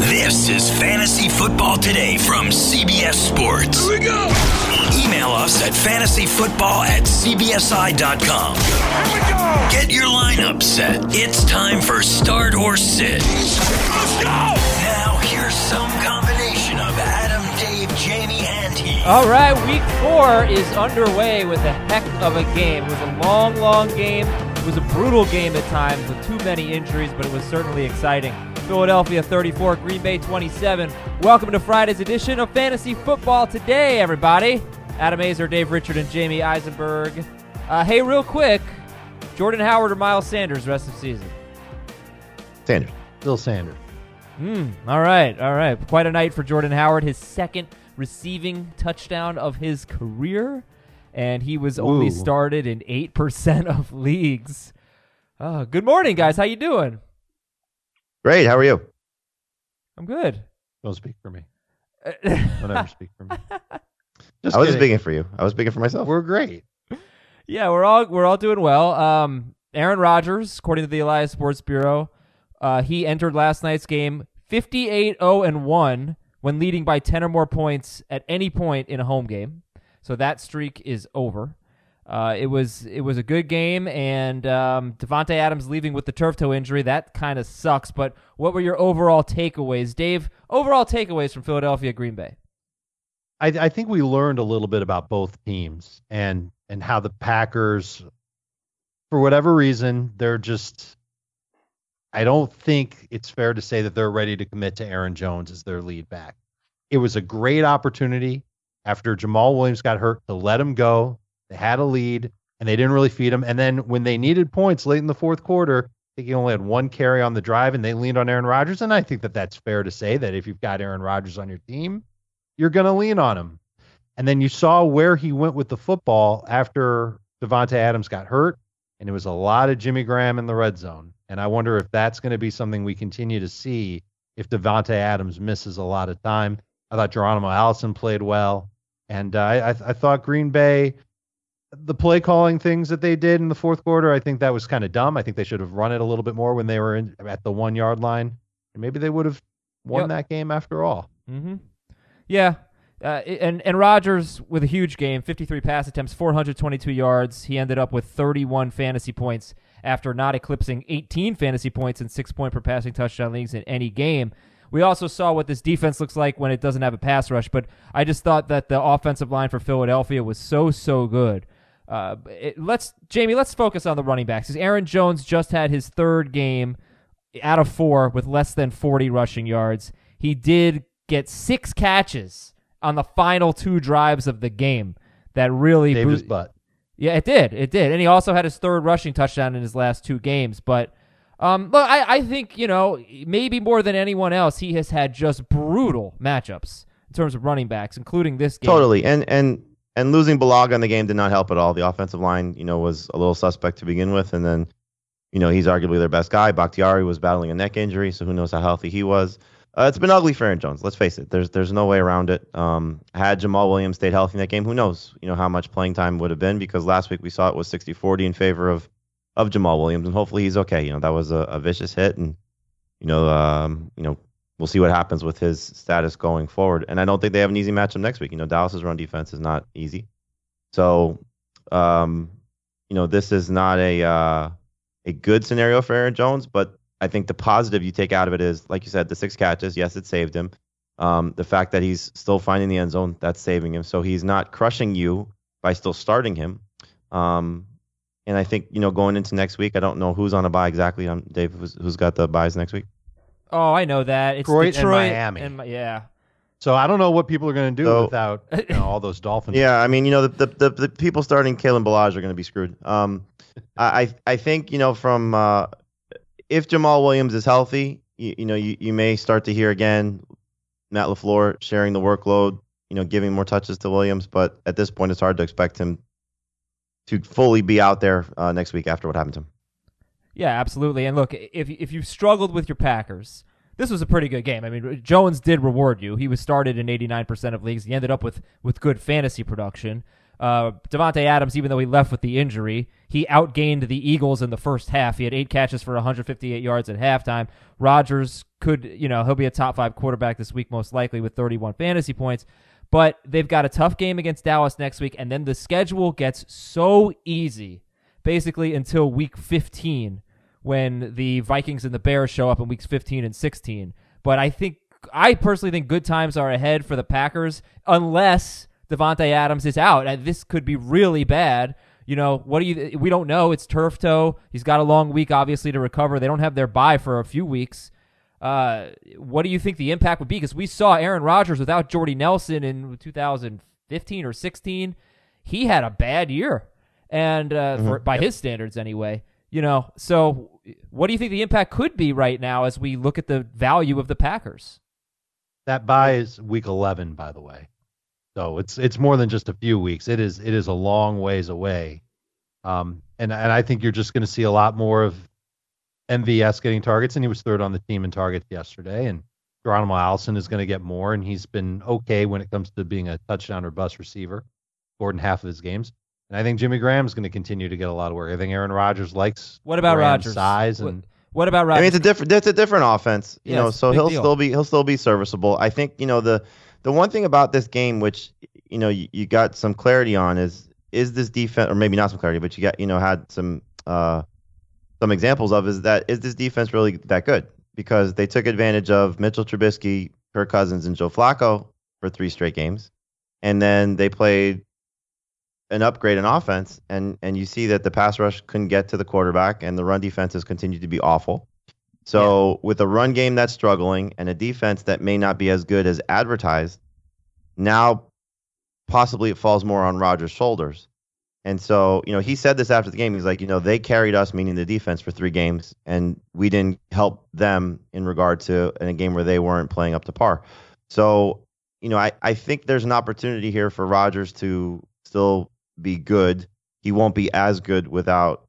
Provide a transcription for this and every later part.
This is Fantasy Football Today from CBS Sports. Here we go. Email us at fantasyfootball at cbsi.com. Here we go. Get your lineup set. It's time for start or sit. Let's go. Now here's some combination of Adam, Dave, Jamie, and Heath. All right, week four is underway with a heck of a game. It was a long, long game. It was a brutal game at times with too many injuries, but it was certainly exciting. Philadelphia 34, Green Bay 27. Welcome to Friday's edition of Fantasy Football Today, everybody. Adam Aizer, Dave Richard, and Jamie Eisenberg. Uh, hey, real quick, Jordan Howard or Miles Sanders rest of season? Sanders. Bill Sanders. Hmm. All right, all right. Quite a night for Jordan Howard. His second receiving touchdown of his career, and he was only Ooh. started in eight percent of leagues. Uh, good morning, guys. How you doing? Great. How are you? I'm good. Don't speak for me. Don't ever speak for me. Just I was kidding. speaking for you. I was speaking for myself. We're great. yeah, we're all we're all doing well. Um, Aaron Rodgers, according to the Elias Sports Bureau, uh, he entered last night's game 58-0 and one when leading by 10 or more points at any point in a home game. So that streak is over. Uh, it was it was a good game, and um, Davante Adams leaving with the turf toe injury that kind of sucks. But what were your overall takeaways, Dave? Overall takeaways from Philadelphia Green Bay. I, I think we learned a little bit about both teams and and how the Packers, for whatever reason, they're just. I don't think it's fair to say that they're ready to commit to Aaron Jones as their lead back. It was a great opportunity after Jamaal Williams got hurt to let him go. They had a lead and they didn't really feed him. And then when they needed points late in the fourth quarter, I think he only had one carry on the drive and they leaned on Aaron Rodgers. And I think that that's fair to say that if you've got Aaron Rodgers on your team, you're going to lean on him. And then you saw where he went with the football after Davante Adams got hurt, and it was a lot of Jimmy Graham in the red zone. And I wonder if that's going to be something we continue to see if Davante Adams misses a lot of time. I thought Geronimo Allison played well, and uh, I, I, I thought Green Bay, the play calling things that they did in the fourth quarter, I think that was kind of dumb. I think they should have run it a little bit more when they were in, at the one yard line, and maybe they would have won Yep. that game after all. Mm-hmm. Yeah. Uh, and and Rodgers with a huge game, 53 pass attempts, 422 yards. He ended up with 31 fantasy points after not eclipsing 18 fantasy points and six point per passing touchdown leagues in any game. We also saw what this defense looks like when it doesn't have a pass rush, but I just thought that the offensive line for Philadelphia was so so good. Uh, it, let's Jamie, let's focus on the running backs. 'cause Aaron Jones just had his third game out of four with less than 40 rushing yards. He did get six catches on the final two drives of the game. That really Saved his butt. yeah, it did. It did. And he also had his third rushing touchdown in his last two games. But um, look, I, I think, you know, maybe more than anyone else, he has had just brutal matchups in terms of running backs, including this game. Totally. And and and losing Bulaga in the game did not help at all. The offensive line, you know, was a little suspect to begin with, and then, you know, he's arguably their best guy. Bakhtiari was battling a neck injury, so who knows how healthy he was. Uh, it's been ugly for Aaron Jones. Let's face it. There's there's no way around it. Um, had Jamaal Williams stayed healthy in that game, who knows? You know how much playing time would have been because last week we saw it was 60-40 in favor of of Jamaal Williams, and hopefully he's okay. You know that was a, a vicious hit, and you know um, you know we'll see what happens with his status going forward. And I don't think they have an easy matchup next week. You know Dallas's run defense is not easy, so um, you know this is not a uh, a good scenario for Aaron Jones, but I think the positive you take out of it is, like you said, the six catches. Yes, it saved him. Um, the fact that he's still finding the end zone, that's saving him. So he's not crushing you by still starting him. Um, and I think, you know, going into next week, I don't know who's on a buy exactly. Um, Dave, who's, who's got the buys next week? Oh, I know that. It's Detroit and Miami. and yeah. So I don't know what people are going to do So- without you know, all those Dolphins. Yeah, I mean, you know, the the, the, the people starting Kalen Ballage are going to be screwed. Um, I I I think you know from uh, if Jamaal Williams is healthy, you, you know, you, you may start to hear again Matt LaFleur sharing the workload, you know, giving more touches to Williams. But at this point, it's hard to expect him to fully be out there uh, next week after what happened to him. Yeah, absolutely. And look, if if you've struggled with your Packers, this was a pretty good game. I mean, Jones did reward you. He was started in 89% of leagues. He ended up with with good fantasy production. Uh, Davante Adams, even though he left with the injury, he outgained the Eagles in the first half. He had eight catches for 158 yards at halftime. Rodgers could, you know, he'll be a top five quarterback this week, most likely, with 31 fantasy points. But they've got a tough game against Dallas next week, and then the schedule gets so easy, basically until week 15, when the Vikings and the Bears show up in weeks 15 and 16. But I think, I personally think good times are ahead for the Packers, unless Davante Adams is out. And this could be really bad. You know, what do you? We don't know. It's turf toe. He's got a long week, obviously, to recover. They don't have their bye for a few weeks. Uh, what do you think the impact would be? Because we saw Aaron Rodgers without Jordy Nelson in 2015 or 16. He had a bad year, and uh, for, by his standards anyway. You know, so what do you think the impact could be right now as we look at the value of the Packers? That buy is week 11, by the way. So it's it's more than just a few weeks. It is it is a long ways away. Um, and and I think you're just going to see a lot more of MVS getting targets, and he was third on the team in targets yesterday. And Geronimo Allison is going to get more, and he's been okay when it comes to being a touchdown or bust receiver, scored in half of his games. And I think Jimmy Graham's going to continue to get a lot of work. I think Aaron Rodgers likes What about Graham's Rodgers? size and What about Rodgers? I mean, it's a different it's a different offense, you Yeah, know. So he'll deal. still be he'll still be serviceable. I think you know the the one thing about this game, which you know you, you got some clarity on, is is this defense, or maybe not some clarity, but you got you know had some uh some examples of is that is this defense really that good? Because they took advantage of Mitchell Trubisky, Kirk Cousins, and Joe Flacco for three straight games, and then they played an upgrade in offense, and and you see that the pass rush couldn't get to the quarterback, and the run defense has continued to be awful. So with a run game that's struggling and a defense that may not be as good as advertised, now possibly it falls more on Rodgers' shoulders. And so, you know, he said this after the game. He's like, you know, they carried us, meaning the defense, for three games, and we didn't help them in regard to in a game where they weren't playing up to par. So, you know, I, I think there's an opportunity here for Rodgers to still be good. He won't be as good without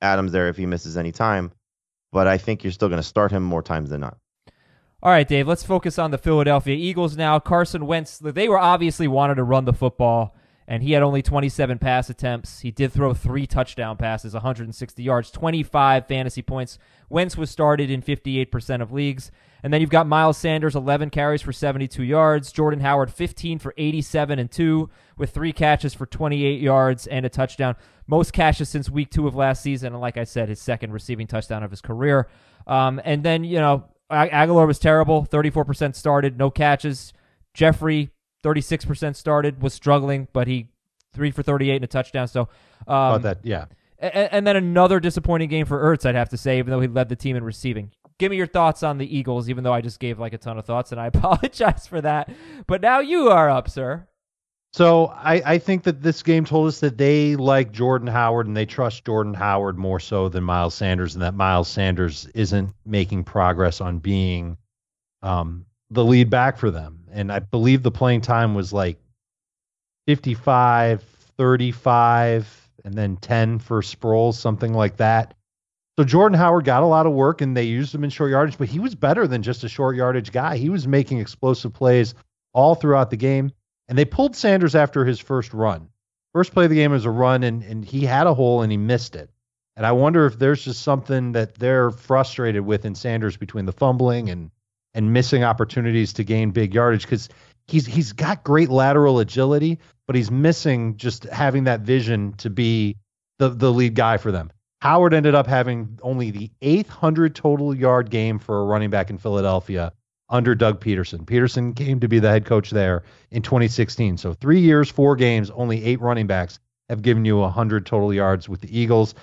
Adams there if he misses any time, but I think you're still going to start him more times than not. All right, Dave, let's focus on the Philadelphia Eagles now. Carson Wentz, they were obviously wanted to run the football, and he had only 27 pass attempts. He did throw three touchdown passes, 160 yards, 25 fantasy points. Wentz was started in 58% of leagues. And then you've got Miles Sanders, 11 carries for 72 yards. Jordan Howard, 15 for 87 and 2, with three catches for 28 yards and a touchdown. Most catches since week two of last season. And like I said, his second receiving touchdown of his career. Um, and then, you know, Ag- Agholor was terrible, 34% started, no catches. Jeffery, 36% started, was struggling, but he three for 38 and a touchdown. So, um, that. Yeah. a- and then another disappointing game for Ertz, I'd have to say, even though he led the team in receiving. Give me your thoughts on the Eagles, even though I just gave like a ton of thoughts, and I apologize for that. But now you are up, sir. So I, I think that this game told us that they like Jordan Howard and they trust Jordan Howard more so than Miles Sanders, and that Miles Sanders isn't making progress on being um, the lead back for them. And I believe the playing time was like 55, 35, and then 10 for Sproles, something like that. So Jordan Howard got a lot of work and they used him in short yardage, but he was better than just a short yardage guy. He was making explosive plays all throughout the game. And they pulled Sanders after his first run. First play of the game was a run, and, and he had a hole and he missed it. And I wonder if there's just something that they're frustrated with in Sanders between the fumbling and and missing opportunities to gain big yardage because he's he's got great lateral agility, but he's missing just having that vision to be the the lead guy for them. Howard ended up having only the 800 total yard game for a running back in Philadelphia under Doug Pederson. Pederson came to be the head coach there in 2016. So three years, four games, only eight running backs have given you 100 total yards with the Eagles.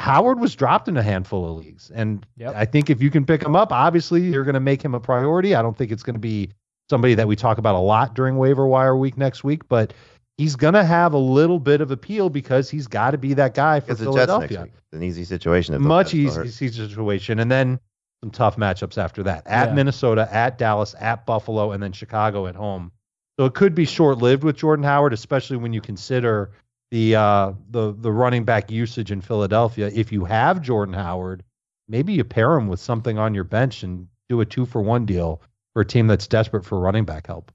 Howard was dropped in a handful of leagues. And Yep. I think if you can pick him up, obviously you're going to make him a priority. I don't think it's going to be somebody that we talk about a lot during waiver wire week next week, but he's going to have a little bit of appeal because he's got to be that guy for It's the Jets next Philadelphia. week. It's an easy situation. Much Jets still hurt. easy situation. And then some tough matchups after that at Yeah. Minnesota, at Dallas, at Buffalo, and then Chicago at home. So it could be short lived with Jordan Howard, especially when you consider the uh, the the running back usage in Philadelphia. If you have Jordan Howard, maybe you pair him with something on your bench and do a two for one deal for a team that's desperate for running back help.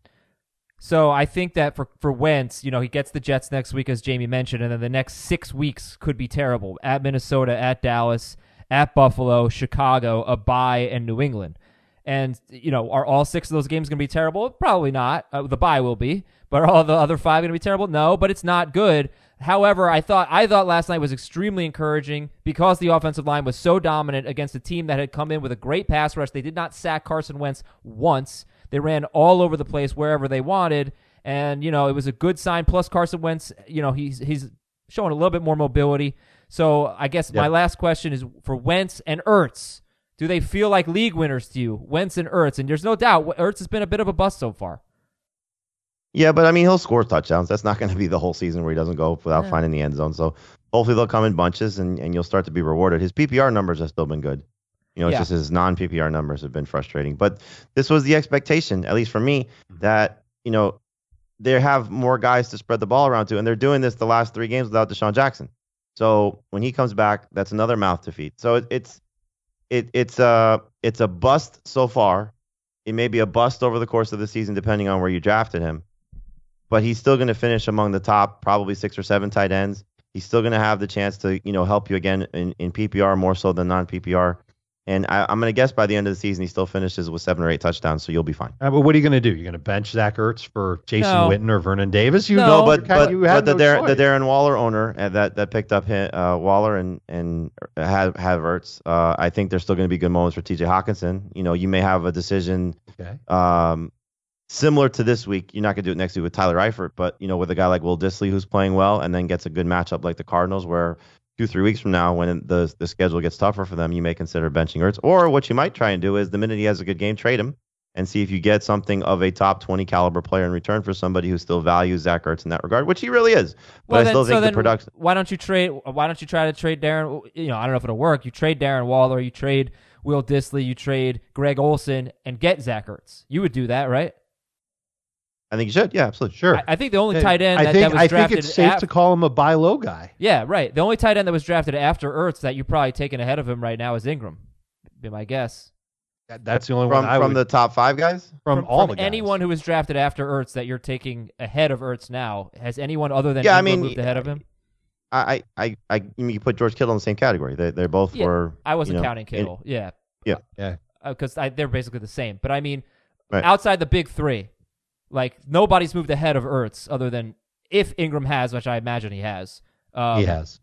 So I think that for for Wentz, you know, he gets the Jets next week, as Jamie mentioned, and then the next six weeks could be terrible at Minnesota, at Dallas, at Buffalo, Chicago, a bye, and New England. And you know, are all six of those games going to be terrible? Probably not. Uh, the bye will be, but are all the other five going to be terrible? No, but it's not good. However, I thought I thought last night was extremely encouraging because the offensive line was so dominant against a team that had come in with a great pass rush. They did not sack Carson Wentz once. They ran all over the place wherever they wanted, and you know it was a good sign. Plus Carson Wentz, you know he's he's showing a little bit more mobility. So I guess my last question is for Wentz and Ertz. Do they feel like league winners to you, Wentz and Ertz? And there's no doubt Ertz has been a bit of a bust so far. Yeah, but I mean, he'll score touchdowns. That's not going to be the whole season where he doesn't go without Yeah. finding the end zone. So hopefully they'll come in bunches and, and you'll start to be rewarded. His PPR numbers have still been good. You know, it's Yeah. just his non PPR numbers have been frustrating. But this was the expectation, at least for me, mm-hmm. that, you know, they have more guys to spread the ball around to. And they're doing this the last three games without DeSean Jackson. So when he comes back, that's another mouth to feed. So it, it's it, it's a it's a bust so far. It may be a bust over the course of the season, depending on where you drafted him but he's still going to finish among the top probably six or seven tight ends. He's still going to have the chance to you know help you again in, in PPR more so than non PPR. And I, I'm going to guess by the end of the season he still finishes with seven or eight touchdowns, so you'll be fine. Uh, but what are you going to do? You're going to bench Zach Ertz for Jason No. Witten or Vernon Davis? You No, know, but but, you but the, no Darren, the. Darren Waller owner uh, that that picked up uh, Waller and and have have Ertz. Uh, I think there's still going to be good moments for T.J. Hockenson. You know, you may have a decision Okay. um, similar to this week. You're not going to do it next week with Tyler Eifert, but you know, with a guy like Will Dissly who's playing well and then gets a good matchup like the Cardinals, where two three weeks from now, when the the schedule gets tougher for them, you may consider benching Ertz. Or what you might try and do is the minute he has a good game, trade him and see if you get something of a top 20 caliber player in return for somebody who still values Zach Ertz in that regard, which he really is. But I then, still think then the production. why don't you trade? Why don't you try to trade Darren? You know, I don't know if it'll work. You trade Darren Waller, you trade Will Dissly, you trade Greg Olsen, and get Zach Ertz. You would do that, right? I think you should. Yeah, absolutely. Sure. I, I think the only tight end I that, think that was I drafted. think it's safe af- to call him a buy low guy. yeah, right. The only tight end that was drafted after Ertz that you're probably taking ahead of him right now is Ingram. Be my guess. That- That's the only From one I from would, the top five guys. from, all the guys. anyone who was drafted after Ertz that you're taking ahead of Ertz now, has anyone other than Yeah, I mean, moved ahead of him? I I I, I you, mean, you put George Kittle in the same category. They they both Yeah, were. I wasn't you know, counting in- Kittle. yeah, Yeah. Yeah. Uh, because they're basically the same. But I mean, Right. outside the big three, like nobody's moved ahead of Ertz other than if Ingram has, which I imagine he has. Um, he has.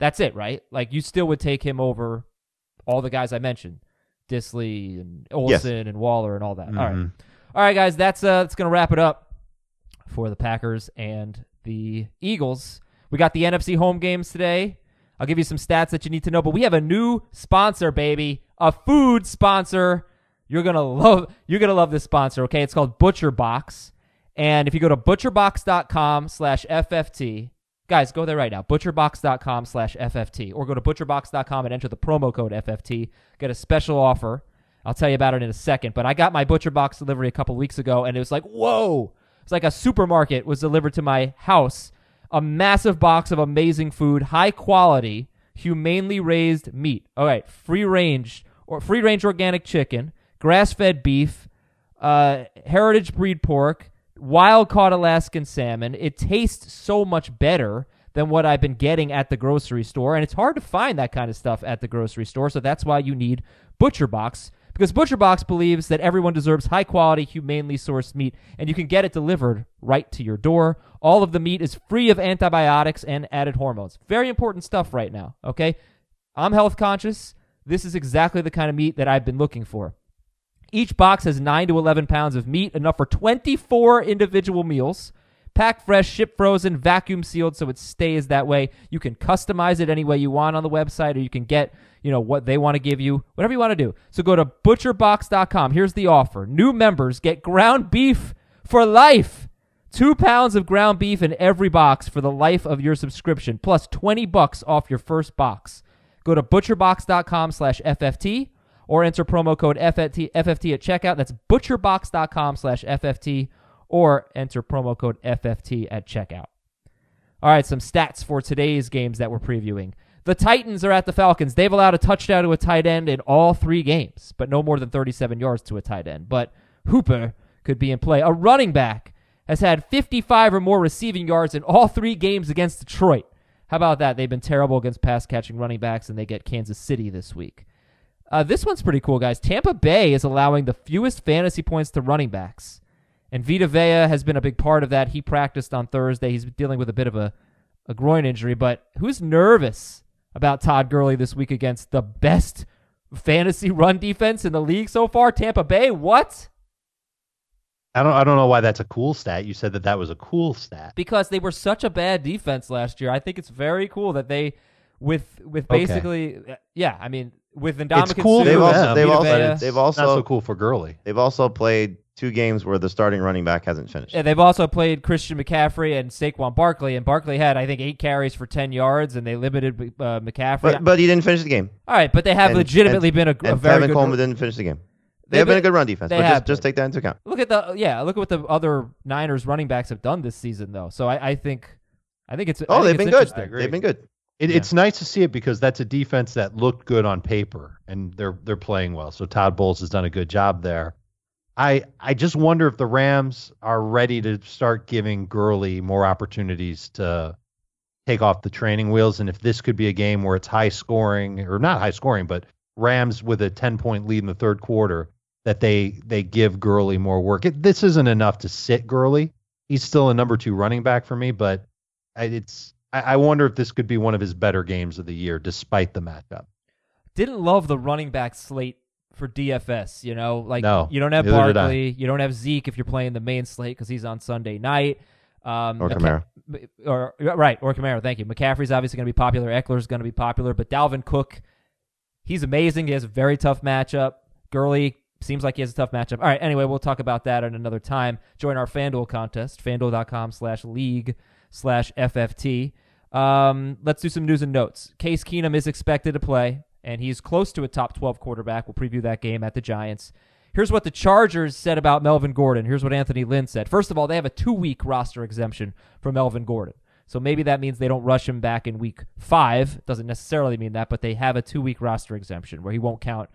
That's it, right? Like you still would take him over all the guys I mentioned, Dissly and Olsen and Waller and all that. All right, Mhm. all right, guys. That's uh, that's gonna wrap it up for the Packers and the Eagles. We got the NFC home games today. I'll give you some stats that you need to know, but we have a new sponsor, baby, a food sponsor. You're gonna love. You're gonna love this sponsor. Okay, it's called Butcher Box, and if you go to butcherbox.com/fft, guys, go there right now. Butcherbox.com/fft, or go to butcherbox.com and enter the promo code FFT. Get a special offer. I'll tell you about it in a second. But I got my Butcher Box delivery a couple weeks ago, and it was like, whoa! It's like a supermarket was delivered to my house. A massive box of amazing food, high quality, humanely raised meat. All right, free range or free range organic chicken, grass fed beef, uh, heritage breed pork, wild caught Alaskan salmon. It tastes so much better than what I've been getting at the grocery store, and it's hard to find that kind of stuff at the grocery store. So that's why you need Butcher Box because Butcher Box believes that everyone deserves high quality, humanely sourced meat, and you can get it delivered right to your door. All of the meat is free of antibiotics and added hormones. Very important stuff right now, okay? I'm health conscious. This is exactly the kind of meat that I've been looking for. Each box has 9 to 11 pounds of meat, enough for 24 individual meals. Packed fresh, ship frozen, vacuum sealed so it stays that way. You can customize it any way you want on the website or you can get, you know, what they want to give you, whatever you want to do. So go to butcherbox.com. Here's the offer. New members get ground beef for life. Two pounds of ground beef in every box for the life of your subscription, plus 20 bucks off your first box. Go to butcherbox.com slash FFT or enter promo code FFT, FFT at checkout. That's butcherbox.com slash FFT or enter promo code FFT at checkout. All right, some stats for today's games that we're previewing. The Titans are at the Falcons. They've allowed a touchdown to a tight end in all three games, but no more than 37 yards to a tight end. But Hooper could be in play. A running back has had 55 or more receiving yards in all three games against Detroit. How about that? They've been terrible against pass catching running backs, and they get Kansas City this week. Uh, this one's pretty cool, guys. Tampa Bay is allowing the fewest fantasy points to running backs. And Vita Vea has been a big part of that. He practiced on Thursday. He's dealing with a bit of a, a groin injury, but who's nervous about Todd Gurley this week against the best fantasy run defense in the league so far? Tampa Bay, what? I don't I don't know why that's a cool stat. You said that that was a cool stat. Because they were such a bad defense last year. I think it's very cool that they, with with Okay. basically, yeah. I mean, with Ndamukong cool They've for also them, they've Vita also Vea. they've Not also so cool for Gurley. they've also played two games where the starting running back hasn't finished. Yeah, they've also played Christian McCaffrey and Saquon Barkley, and Barkley had I think eight carries for ten yards, and they limited uh, McCaffrey. But but he didn't finish the game. All right, but they have And- legitimately and- been a, a And very Tevin good. Coleman didn't finish the game. They They've have been, been- a good run defense, they but have just, just been. take that into account. Look at the yeah. Look at what the other Niners running backs have done this season, though. So I, I think, I think it's. I Oh, think they've it's been good. interesting. They've been good. It, Yeah. It's nice to see it because that's a defense that looked good on paper and they're they're playing well. So Todd Bowles has done a good job there. I I just wonder if the Rams are ready to start giving Gurley more opportunities to take off the training wheels, and if this could be a game where it's high scoring or not high scoring, but Rams with a ten point lead in the third quarter, that they they give Gurley more work. It, this isn't enough to sit Gurley. He's still a number two running back for me, but it's I, I wonder if this could be one of his better games of the year, despite the matchup. Didn't love the running back slate for DFS. You know, like No, you don't have neither. Barkley, you don't have Zeke if you're playing the main slate because he's on Sunday night. Um, Or McCa- Kamara. or right, or Kamara. Thank you. McCaffrey's obviously going to be popular. Ekeler's going to be popular, but Dalvin Cook, he's amazing. He has a very tough matchup. Gurley seems like he has a tough matchup. All right. Anyway, we'll talk about that at another time. Join our FanDuel contest, fanduel.com slash league slash FFT. Um, let's do some news and notes. Case Keenum is expected to play, and he's close to a top 12 quarterback. We'll preview that game at the Giants. Here's what the Chargers said about Melvin Gordon. Here's what Anthony Lynn said. First of all, they have a two week roster exemption for Melvin Gordon. So maybe that means they don't rush him back in week five. Doesn't necessarily mean that, but they have a two week roster exemption where he won't count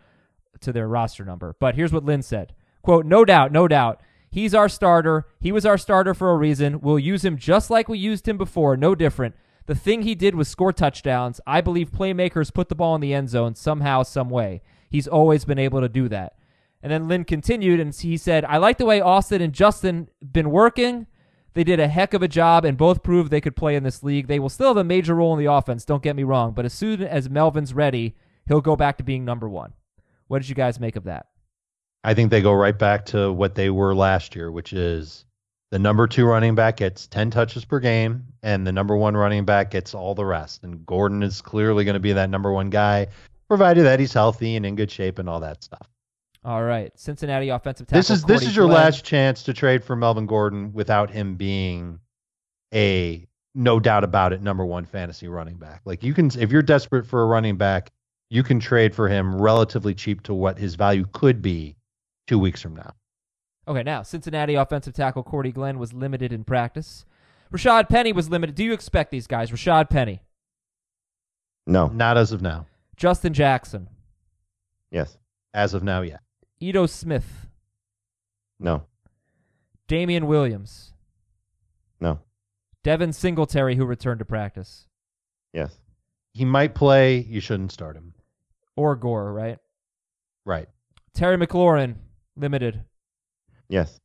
to their roster number. But here's what Lynn said quote, no doubt, no doubt. He's our starter. He was our starter for a reason. We'll use him just like we used him before, no different. The thing he did was score touchdowns. I believe playmakers put the ball in the end zone somehow, some way. He's always been able to do that. And then Lynn continued and he said, I like the way Austin and Justin been working. They did a heck of a job and both proved they could play in this league. They will still have a major role in the offense, don't get me wrong, but as soon as Melvin's ready, he'll go back to being number one. What did you guys make of that? I think they go right back to what they were last year, which is the number two running back gets 10 touches per game, and the number one running back gets all the rest. And Gordon is clearly going to be that number one guy, provided that he's healthy and in good shape and all that stuff. All right, Cincinnati offensive tackle. This is this is your Glenn. last chance to trade for Melvin Gordon without him being a no doubt about it number one fantasy running back. Like you can if you're desperate for a running back, you can trade for him relatively cheap to what his value could be two weeks from now. Okay, now Cincinnati offensive tackle Cordy Glenn was limited in practice. Rashad Penny was limited. Do you expect these guys? Rashad Penny, No. Not as of now. Justin Jackson, Yes. As of now, yeah. Ito Smith, No. Damien Williams, No. Devin Singletary, who returned to practice, Yes. He might play. You shouldn't start him. or Gore, right? Right. Terry McLaurin, limited. Yes.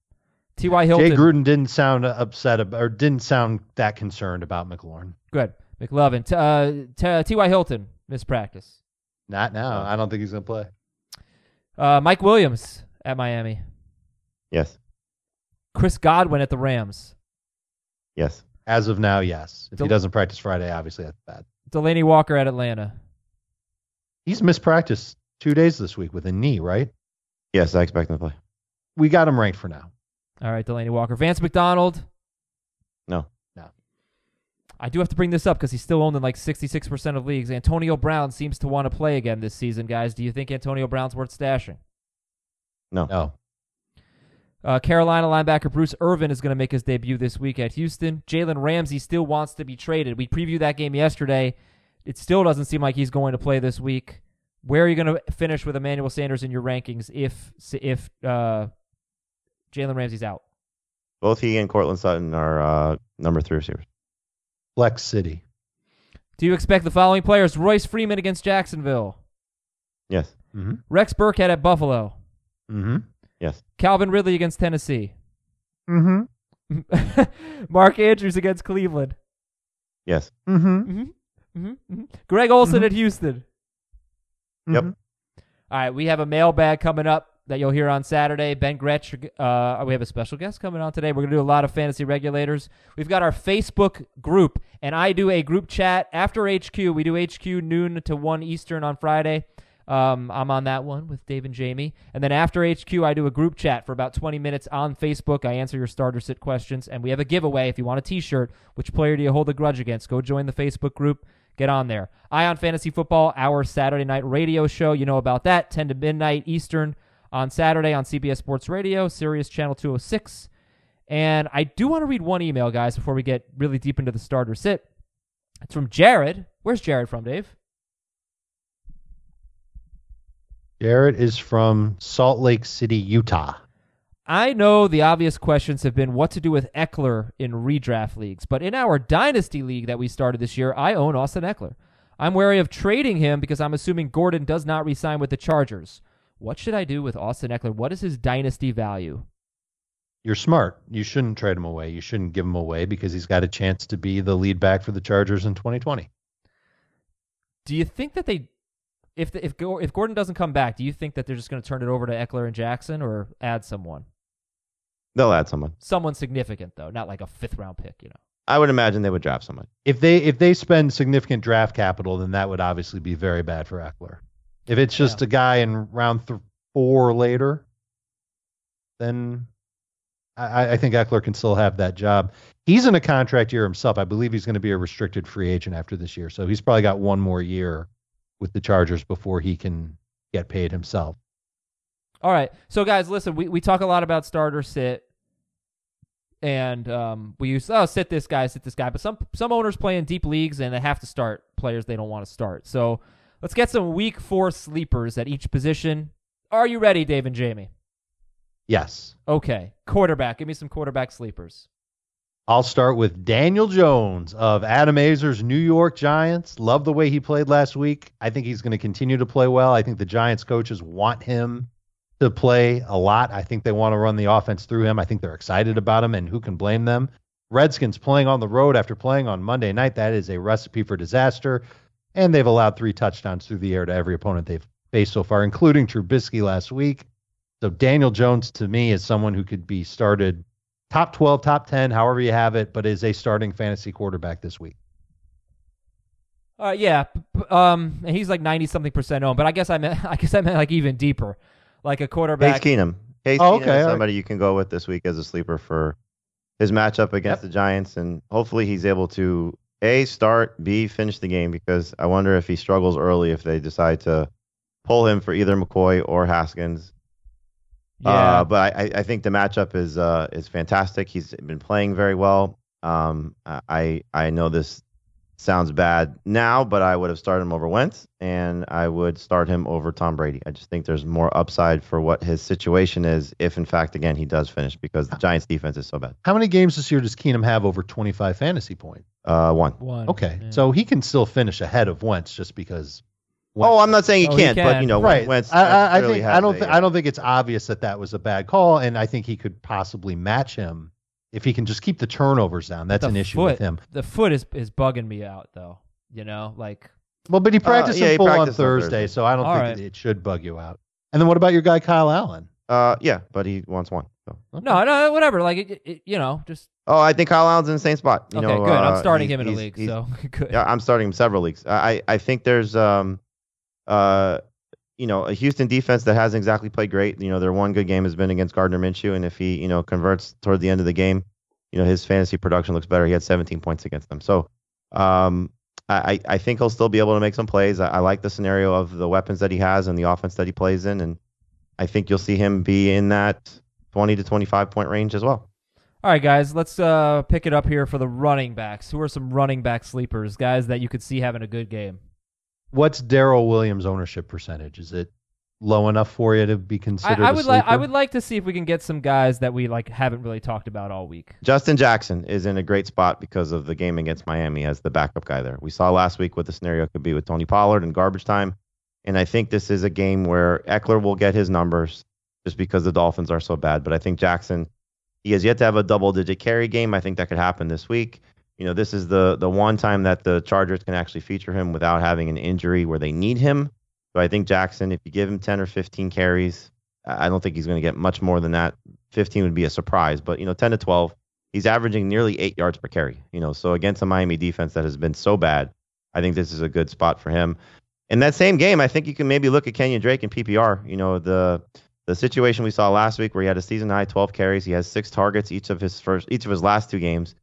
T.Y. Hilton, Jay Gruden didn't sound upset about, or didn't sound that concerned about McLaurin. good. McLovin, T- uh, T- T.Y. Hilton, missed practice. Not now. I don't think he's going to play. Uh, Mike Williams at Miami. Yes. Chris Godwin at the Rams. Yes. As of now, yes. If Del- he doesn't practice Friday, obviously that's bad. Delanie Walker at Atlanta. He's missed practice two days this week with a knee, right? Yes, I expect him to play. We got him ranked for now. All right, Delanie Walker. Vance McDonald. No. No. I do have to bring this up because he's still owned in like 66% of leagues. Antonio Brown seems to want to play again this season, guys. Do you think Antonio Brown's worth stashing? No. No. Uh, Carolina linebacker Bruce Irvin is going to make his debut this week at Houston. Jalen Ramsey still wants to be traded. We previewed that game yesterday. It still doesn't seem like he's going to play this week. Where are you going to finish with Emmanuel Sanders in your rankings if if uh, Jalen Ramsey's out? Both he and Courtland Sutton are uh, number three receivers. Flex City. Do you expect the following players? Royce Freeman against Jacksonville. Yes. Mm-hmm. Rex Burkhead at Buffalo. Mm-hmm. Yes. Calvin Ridley against Tennessee. Mm-hmm. Mark Andrews against Cleveland. Yes. Mm-hmm. Mm-hmm. Mm-hmm. Greg Olsen Mhm. at Houston. Yep. All right, we have a mailbag coming up that you'll hear on Saturday. Ben Gretch, uh, we have a special guest coming on today. We're going to do a lot of fantasy regulators. We've got our Facebook group, and I do a group chat after HQ. We do HQ noon to 1 Eastern on Friday. Um, I'm on that one with Dave and Jamie. And then after HQ, I do a group chat for about 20 minutes on Facebook. I answer your starter sit questions, and we have a giveaway. If you want a t shirt, which player do you hold a grudge against? Go join the Facebook group. Get on there. Eye on Fantasy Football, our Saturday night radio show. You know about that. 10 to midnight Eastern on Saturday on CBS Sports Radio, Sirius Channel 206. And I do want to read one email, guys, before we get really deep into the starter sit. It's from Jared. Where's Jared from, Dave? Jared is from Salt Lake City, Utah. I know the obvious questions have been what to do with Ekeler in redraft leagues, but in our dynasty league that we started this year, I own Austin Ekeler. I'm wary of trading him because I'm assuming Gordon does not resign with the Chargers. What should I do with Austin Ekeler? What is his dynasty value? You're smart. You shouldn't trade him away. You shouldn't give him away because he's got a chance to be the lead back for the Chargers in 2020. Do you think that they, if the, if if Gordon doesn't come back, do you think that they're just going to turn it over to Ekeler and Jackson or add someone, They'll add someone. someone significant though, not like a fifth round pick, you know? I would imagine they would draft someone. If they if they spend significant draft capital, then that would obviously be very bad for Ekeler. If it's just Yeah. a guy in round th- four later, then I, I think Ekeler can still have that job. He's in a contract year himself. I believe he's going to be a restricted free agent after this year, so he's probably got one more year with the Chargers before he can get paid himself. All right. So guys, listen, we, we talk a lot about starter sit. And um, we use oh sit this guy, sit this guy. But some some owners play in deep leagues and they have to start players they don't want to start. So let's get some week four sleepers at each position. Are you ready, Dave and Jamie? Yes. Okay. Quarterback. Give me some quarterback sleepers. I'll start with Daniel Jones of Adam Aizer's New York Giants. Love the way he played last week. I think he's going to continue to play well. I think the Giants coaches want him to play a lot. I think they want to run the offense through him. I think they're excited about him, and who can blame them? Redskins playing on the road after playing on Monday night. That is a recipe for disaster. And they've allowed three touchdowns through the air to every opponent they've faced so far, including Trubisky last week. So Daniel Jones to me is someone who could be started top 12, top 10, however you have it, but is a starting fantasy quarterback this week. Uh, yeah, um, he's like ninety something percent owned, but I guess I meant I guess I meant like even deeper, like a quarterback. Case. Keenum. Case Oh, okay, all is somebody you can go with this week as a sleeper for his matchup against Yep. the Giants, and hopefully he's able to a start, b finish the game because I wonder if he struggles early if they decide to pull him for either McCoy or Haskins. Yeah, Uh, but I, I think the matchup is uh, is fantastic. He's been playing very well. Um, I I know this sounds bad now, but I would have started him over Wentz, and I would start him over Tom Brady. I just think there's more upside for what his situation is if, in fact, again he does finish because the Giants' defense is so bad. How many games this year does Keenum have over 25 fantasy points? Uh, one. one. Okay, Yeah. so he can still finish ahead of Wentz just because. Oh, I'm not saying he Oh, can't, but can. you know, right. Wentz. I, I, I think has I don't a, think uh, I don't think it's obvious that that was a bad call, and I think he could possibly match him if he can just keep the turnovers down. That's The an issue foot, with him. The foot is is bugging me out though. You know, like Well, but he practiced Uh, yeah, in he full on practiced on Thursday, Thursday. so I don't All think right. it, it should bug you out. And then what about your guy Kyle Allen? Uh, yeah, but he wants one. So. No, no, whatever. Like, it, it, you know, just Oh, I think Kyle Allen's in the same spot. You okay. know, good. I'm uh, starting he's- him in a league, so good. Yeah, I'm starting him several leagues. I I think there's um uh you know a Houston defense that hasn't exactly played great. You know, their one good game has been against Gardner Minshew, and if he you know converts toward the end of the game, you know his fantasy production looks better. He had 17 points against them, so um I I think he'll still be able to make some plays. I, I like the scenario of the weapons that he has and the offense that he plays in, and I think you'll see him be in that 20 to 25 point range as well. All right, guys, let's uh, pick it up here for the running backs. Who are some running back sleepers, guys that you could see having a good game? What's Darrel Williams' ownership percentage? Is it low enough for you to be I, considered? I a would like. I would like to see if we can get some guys that we like haven't really talked about all week. Justin Jackson is in a great spot because of the game against Miami as the backup guy there. We saw last week what the scenario could be with Tony Pollard and garbage time. And I think this is a game where Ekeler will get his numbers just because the Dolphins are so bad. But I think Jackson, he has yet to have a double digit carry game. I think that could happen this week. You know, this is the the one time that the Chargers can actually feature him without having an injury where they need him. So I think Jackson, if you give him 10 or 15 carries, I don't think he's going to get much more than that. 15 would be a surprise, but you know, 10 to 12, he's averaging nearly eight yards per carry. You know, so against a Miami defense that has been so bad, I think this is a good spot for him. In that same game, I think you can maybe look at Kenyan Drake in PPR. You know, the the situation we saw last week where he had a season high 12 carries, he has six targets each of his first each of his last two games.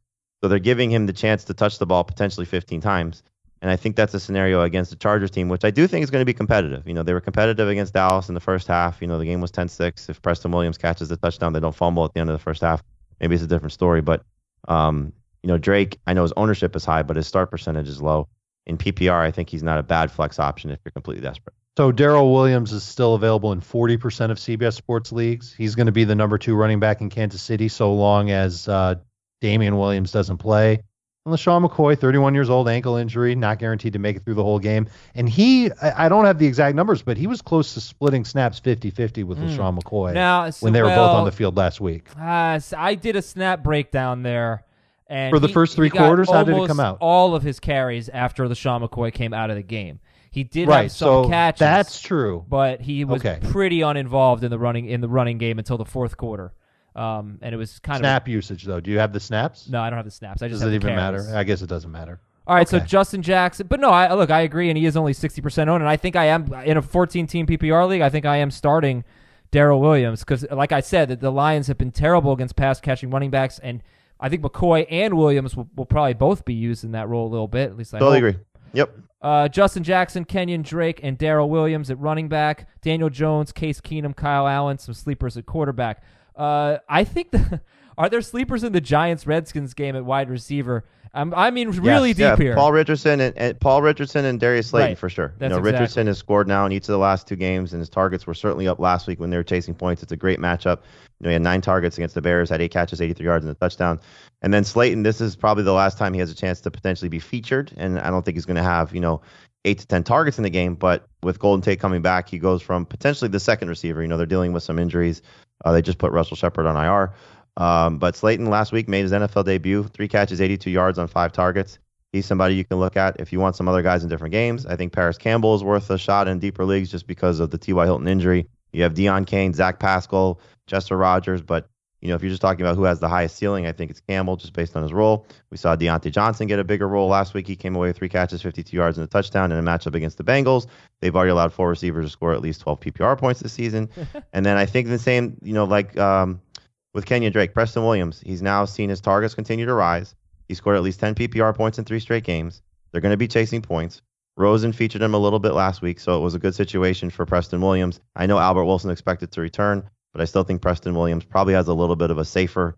So they're giving him the chance to touch the ball potentially 15 times. And I think that's a scenario against the Chargers team, which I do think is going to be competitive. You know, they were competitive against Dallas in the first half. You know, the game was 10 6. If Preston Williams catches the touchdown, they don't fumble at the end of the first half. Maybe it's a different story. But, um, you know, Drake, I know his ownership is high, but his start percentage is low. In PPR, I think he's not a bad flex option if you're completely desperate. So Darrel Williams is still available in 40% of CBS Sports leagues. He's going to be the number two running back in Kansas City so long as uh, Damien Williams doesn't play. And LeSean McCoy, 31 years old, ankle injury, not guaranteed to make it through the whole game. And he, I I don't have the exact numbers, but he was close to splitting snaps 50 50 with LeSean McCoy Now, so- when they were both on the field last week. Uh, s- I did a snap breakdown there. And For the he- first three quarters, how did it come out? All of his carries after LeSean McCoy came out of the game. He did Right. have some So catches. that's true. but he was Okay. pretty uninvolved in the running in the running game until the fourth quarter. Um, and it was kind of Snap usage, though. Do you have the snaps? no, I don't have the snaps. I just Does have it the even carries. matter? I guess it doesn't matter. All right, so Justin Jackson, but no, I look, I agree, and he is only sixty percent owned, and I think I am in a fourteen team PPR league. I think I am starting Darrel Williams because, like I said, that the Lions have been terrible against pass catching running backs, and I think McCoy and Williams will, will probably both be used in that role a little bit. At least I Totally hope. agree. Yep. Uh, Justin Jackson, Kenyan Drake, and Darrel Williams at running back. Daniel Jones, Case Keenum, Kyle Allen, some sleepers at quarterback. Uh, I think the, are there sleepers in the Giants Redskins game at wide receiver? Um, I mean, really Yes. deep yeah, here. Paul Richardson and, and Paul Richardson and Darius Slayton Right. for sure. That's you know, exactly. Richardson has scored now in each of the last two games, and his targets were certainly up last week when they were chasing points. It's a great matchup. You know, he had nine targets against the Bears, had eight catches, 83 yards, and a touchdown. And then Slayton, this is probably the last time he has a chance to potentially be featured, and I don't think he's going to have you know eight to ten targets in the game. But with Golden Tate coming back, he goes from potentially the second receiver. You know, they're dealing with some injuries. Uh, they just put Russell Shepard on IR. Um, but Slayton last week made his NFL debut, three catches, 82 yards on five targets. He's somebody you can look at if you want some other guys in different games. I think Parris Campbell is worth a shot in deeper leagues just because of the T.Y. Hilton injury. You have Deon Cain, Zach Pascal, Chester Rogers, but you know if you're just talking about who has the highest ceiling, I think it's Campbell just based on his role. We saw Diontae Johnson get a bigger role last week. He came away with three catches, 52 yards, and a touchdown in a matchup against the Bengals. They've already allowed four receivers to score at least 12 PPR points this season. and then I think the same, you know, like um, with Kenyan Drake, Preston Williams, he's now seen his targets continue to rise. He scored at least 10 PPR points in three straight games. They're going to be chasing points. Rosen featured him a little bit last week, so it was a good situation for Preston Williams. I know Albert Wilson expected to return, but I still think Preston Williams probably has a little bit of a safer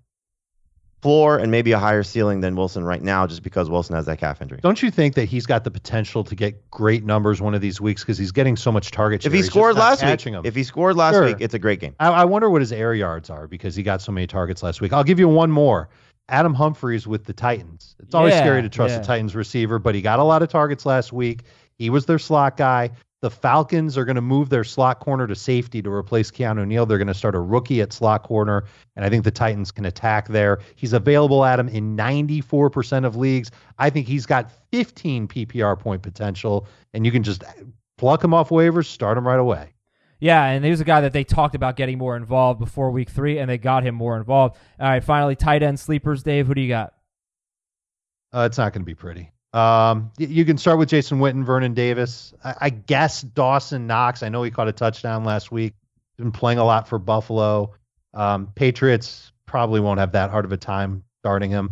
floor and maybe a higher ceiling than Wilson right now, just because Wilson has that calf injury. Don't you think that he's got the potential to get great numbers one of these weeks because he's getting so much target share? If he he's scored last week, catching 'em. if he scored last Sure. week, it's a great game. I, I wonder what his air yards are because he got so many targets last week. I'll give you one more. Adam Humphries with the Titans. It's always Yeah, scary to trust yeah. a Titans receiver, but he got a lot of targets last week. He was their slot guy. The Falcons are going to move their slot corner to safety to replace Keanu Neal. They're going to start a rookie at slot corner, and I think the Titans can attack there. He's available, Adam, in 94% of leagues. I think he's got 15 PPR point potential, and you can just pluck him off waivers, start him right away. Yeah, and he was a guy that they talked about getting more involved before week three, and they got him more involved. All right, finally, tight end sleepers. Dave, who do you got? Uh, it's not going to be pretty. Um, you can start with Jason Witten, Vernon Davis. I, I guess Dawson Knox. I know he caught a touchdown last week. Been playing a lot for Buffalo. Um, Patriots probably won't have that hard of a time starting him.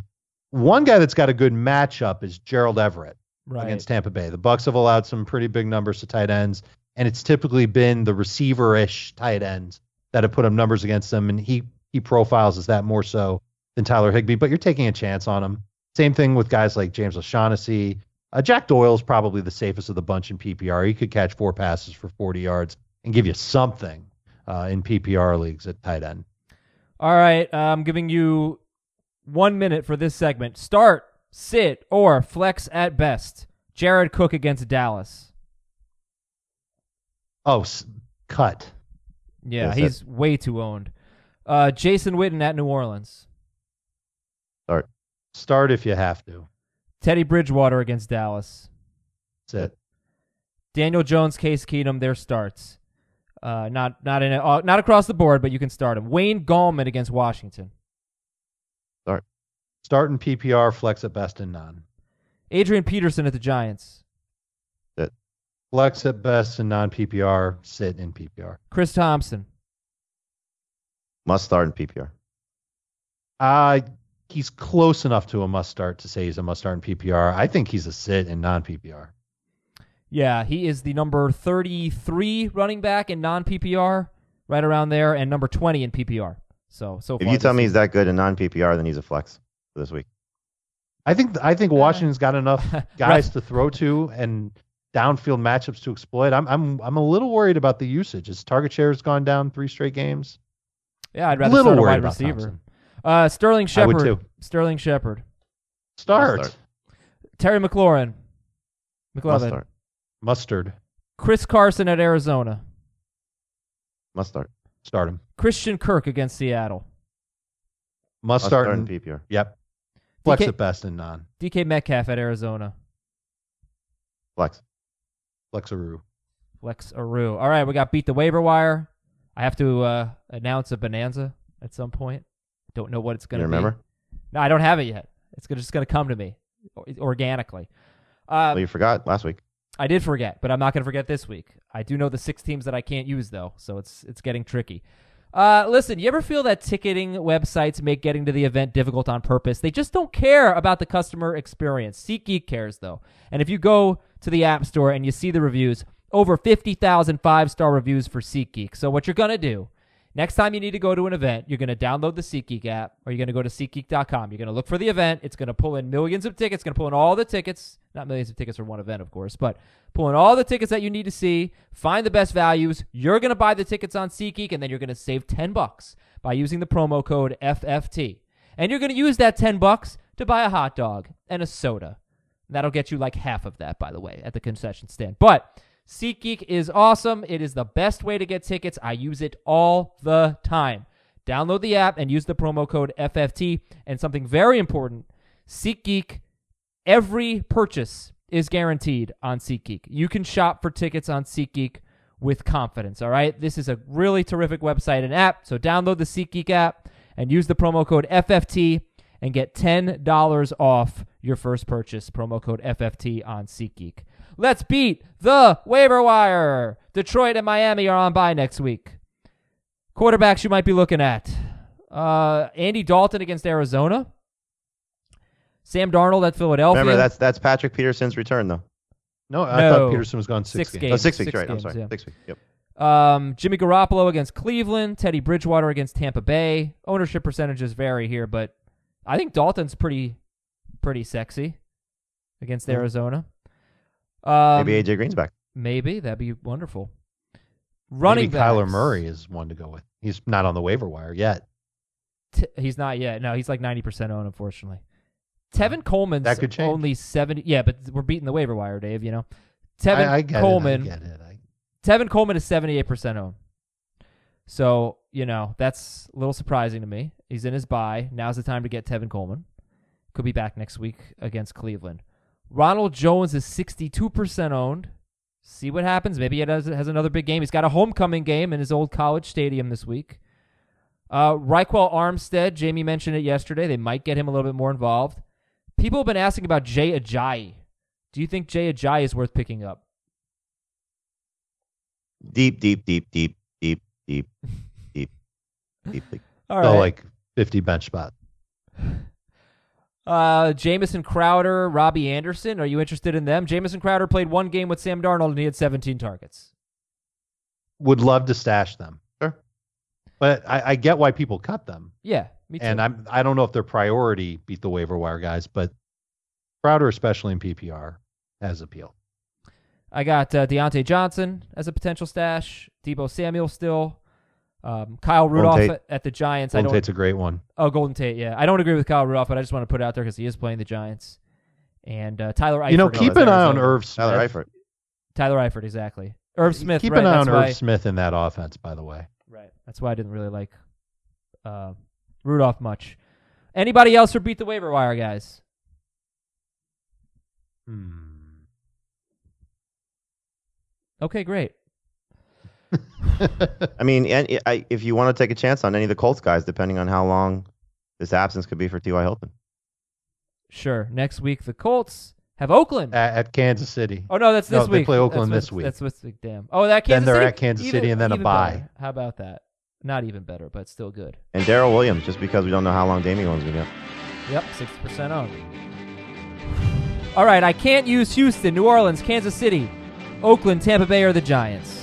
One guy that's got a good matchup is Gerald Everett Right. against Tampa Bay. The Bucs have allowed some pretty big numbers to tight ends, and it's typically been the receiver-ish tight ends that have put up numbers against them, and he he profiles as that more so than Tyler Higbee. But you're taking a chance on him. Same thing with guys like James O'Shaughnessy. Uh, Jack Doyle's probably the safest of the bunch in PPR. He could catch four passes for 40 yards and give you something uh, in PPR leagues at tight end. All right, I'm giving you one minute for this segment. Start, sit, or flex at best. Jared Cook against Dallas. Oh, s- cut. Yeah, Yes, he's way too owned. Uh, Jason Witten at New Orleans. Start if you have to. Teddy Bridgewater against Dallas. That's it. Daniel Jones, Case Keenum, their starts. Uh, not not in a, uh, not across the board, but you can start him. Wayne Gallman against Washington. Start in PPR, flex at best and none. Adrian Peterson at the Giants. Sit. Flex at best and non PPR, sit in PPR. Chris Thompson. Must start in PPR. Uh, he's close enough to a must start to say he's a must start in PPR. I think he's a sit in non PPR. Yeah, he is the number 33 running back in non PPR, right around there, and number 20 in PPR. So so If far you tell this me he's that good in non PPR, then he's a flex for this week. I think I think Washington's got enough Right. guys to throw to and downfield matchups to exploit. I'm I'm I'm a little worried about the usage. His target share has gone down three straight games. yeah, I'd rather little start a wide receiver. Thompson. Uh, Sterling I would Shepard. too. Sterling Shepard. Start. start. Terry McLaurin. Must McLovin. start. Mustard. Chris Carson at Arizona. Must start. Start him. Christian Kirk against Seattle. Must Must start. start in, in PPR. yep. Flex DK at best and non. DK Metcalf at Arizona. Flex. Flexaroo. Flex Aru. All right, we got beat the waiver wire. I have to uh, announce a bonanza at some point. Don't know what it's going to be. remember? No, I don't have it yet. It's just going to come to me organically. Uh, well, you forgot last week. I did forget, but I'm not going to forget this week. I do know the six teams that I can't use though, so it's it's getting tricky. Uh, listen, you ever feel that ticketing websites make getting to the event difficult on purpose? They just don't care about the customer experience. SeatGeek cares though, and if you go to the App Store and you see the reviews, over 50,000 five star reviews for SeatGeek. So what you're gonna do Next time you need to go to an event, you're going to download the SeatGeek app or you're going to go to SeatGeek.com. You're going to look for the event. It's going to pull in millions of tickets. Going to pull in all the tickets, not millions of tickets for one event, of course, but pull in all the tickets that you need to see, find the best values. You're going to buy the tickets on SeatGeek and then you're going to save 10 bucks by using the promo code FFT. And you're going to use that 10 bucks to buy a hot dog and a soda. That'll get you like half of that, by the way, at the concession stand. But SeatGeek is awesome. It is the best way to get tickets. I use it all the time. Download the app and use the promo code FFT. And something very important SeatGeek, every purchase is guaranteed on SeatGeek. You can shop for tickets on SeatGeek with confidence, all right? This is a really terrific website and app. So download the SeatGeek app and use the promo code FFT and get $10 off your first purchase. Promo code FFT on SeatGeek. Let's beat the waiver wire. Detroit and Miami are on by next week. Quarterbacks you might be looking at. Uh, Andy Dalton against Arizona. Sam Darnold at Philadelphia. Remember, that's that's Patrick Peterson's return, though. No, I No. thought Peterson was gone six, Six games. games. Oh, six weeks, six right? I'm sorry, yeah. six weeks. Yep. Um, Jimmy Garoppolo against Cleveland, Teddy Bridgewater against Tampa Bay. Ownership percentages vary here, but I think Dalton's pretty pretty sexy against. Arizona. Um, Maybe AJ Green's back. maybe that'd be wonderful. Running Maybe Kyler. Murray is one to go with. He's not on the waiver wire yet. T- he's not yet. No, he's like ninety percent owned, unfortunately. Tevin Coleman's That could change. only seventy. Yeah, but we're beating the waiver wire, Dave. You know, Tevin I, I get Coleman. it. I get it. I, Tevin Coleman is 78% owned. So, you know, that's a little surprising to me. He's in his bye. Now's the time to get Tevin Coleman. Could be back next week against Cleveland. Ronald Jones is 62% owned. See what happens. Maybe he has, has another big game. He's got a homecoming game in his old college stadium this week. Uh, Ryquell Armstead, Jamie mentioned it yesterday. They might get him a little bit more involved. People have been asking about Jay Ajayi. Do you think Jay Ajayi is worth picking up? Deep, deep, deep, deep, deep, deep, deep, deeply. All So like 50 bench spot. Uh, Jamison Crowder, Robbie Anderson. Are you interested in them? Jamison Crowder played one game with Sam Darnold and he had 17 targets. Would love to stash them. Sure. But I, I get why people cut them. Yeah, me too. And I'm I don't know if their priority beat the waiver wire guys, but Crowder, especially in PPR, has appeal. I got uh, Diontae Johnson as a potential stash. Deebo Samuel still. Um, Kyle Rudolph at, at the Giants. I Golden don't. Tate's a great one. Oh, Golden Tate. Yeah, I don't agree with Kyle Rudolph, but I just want to put it out there because he is playing the Giants. And uh, Tyler Eifert. you know, keep an eye on Arizona. Irv Smith. Tyler Eifert. Tyler Eifert, exactly. Irv Smith. Keep right, an eye that's on why, Irv Smith in that offense, by the way. Right. That's why I didn't really like uh, Rudolph much. Anybody else for beat the waiver wire, guys? Hmm. Okay, great. I mean, and I, if you want to take a chance on any of the Colts guys, depending on how long this absence could be for T.Y. Hilton. Sure. Next week the Colts have Oakland. at, at Kansas City. Oh no, that's No, week. they play Oakland That's this week. That's this week. Damn. Oh, that Kansas. City. Then they're City? at Kansas Even- City and then a bye. better. How about that? Not even better, but still good. And Darrel Williams, just because we don't know how long Damien Williams is going to get. Yep, sixty percent owned. All right, I can't use Houston, New Orleans, Kansas City, Oakland, Tampa Bay, or the Giants.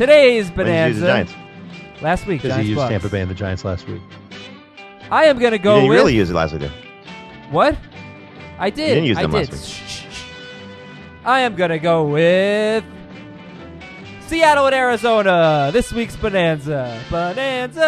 Today's you bonanza. the Giants? Last week, Because Giants he used Bucs. Tampa Bay and the Giants last week. I am gonna go didn't with really used it last week. then. what? I did. didn't use I them did. last week. Shh, shh, shh. I am gonna go with Seattle and Arizona. This week's bonanza. Bonanza.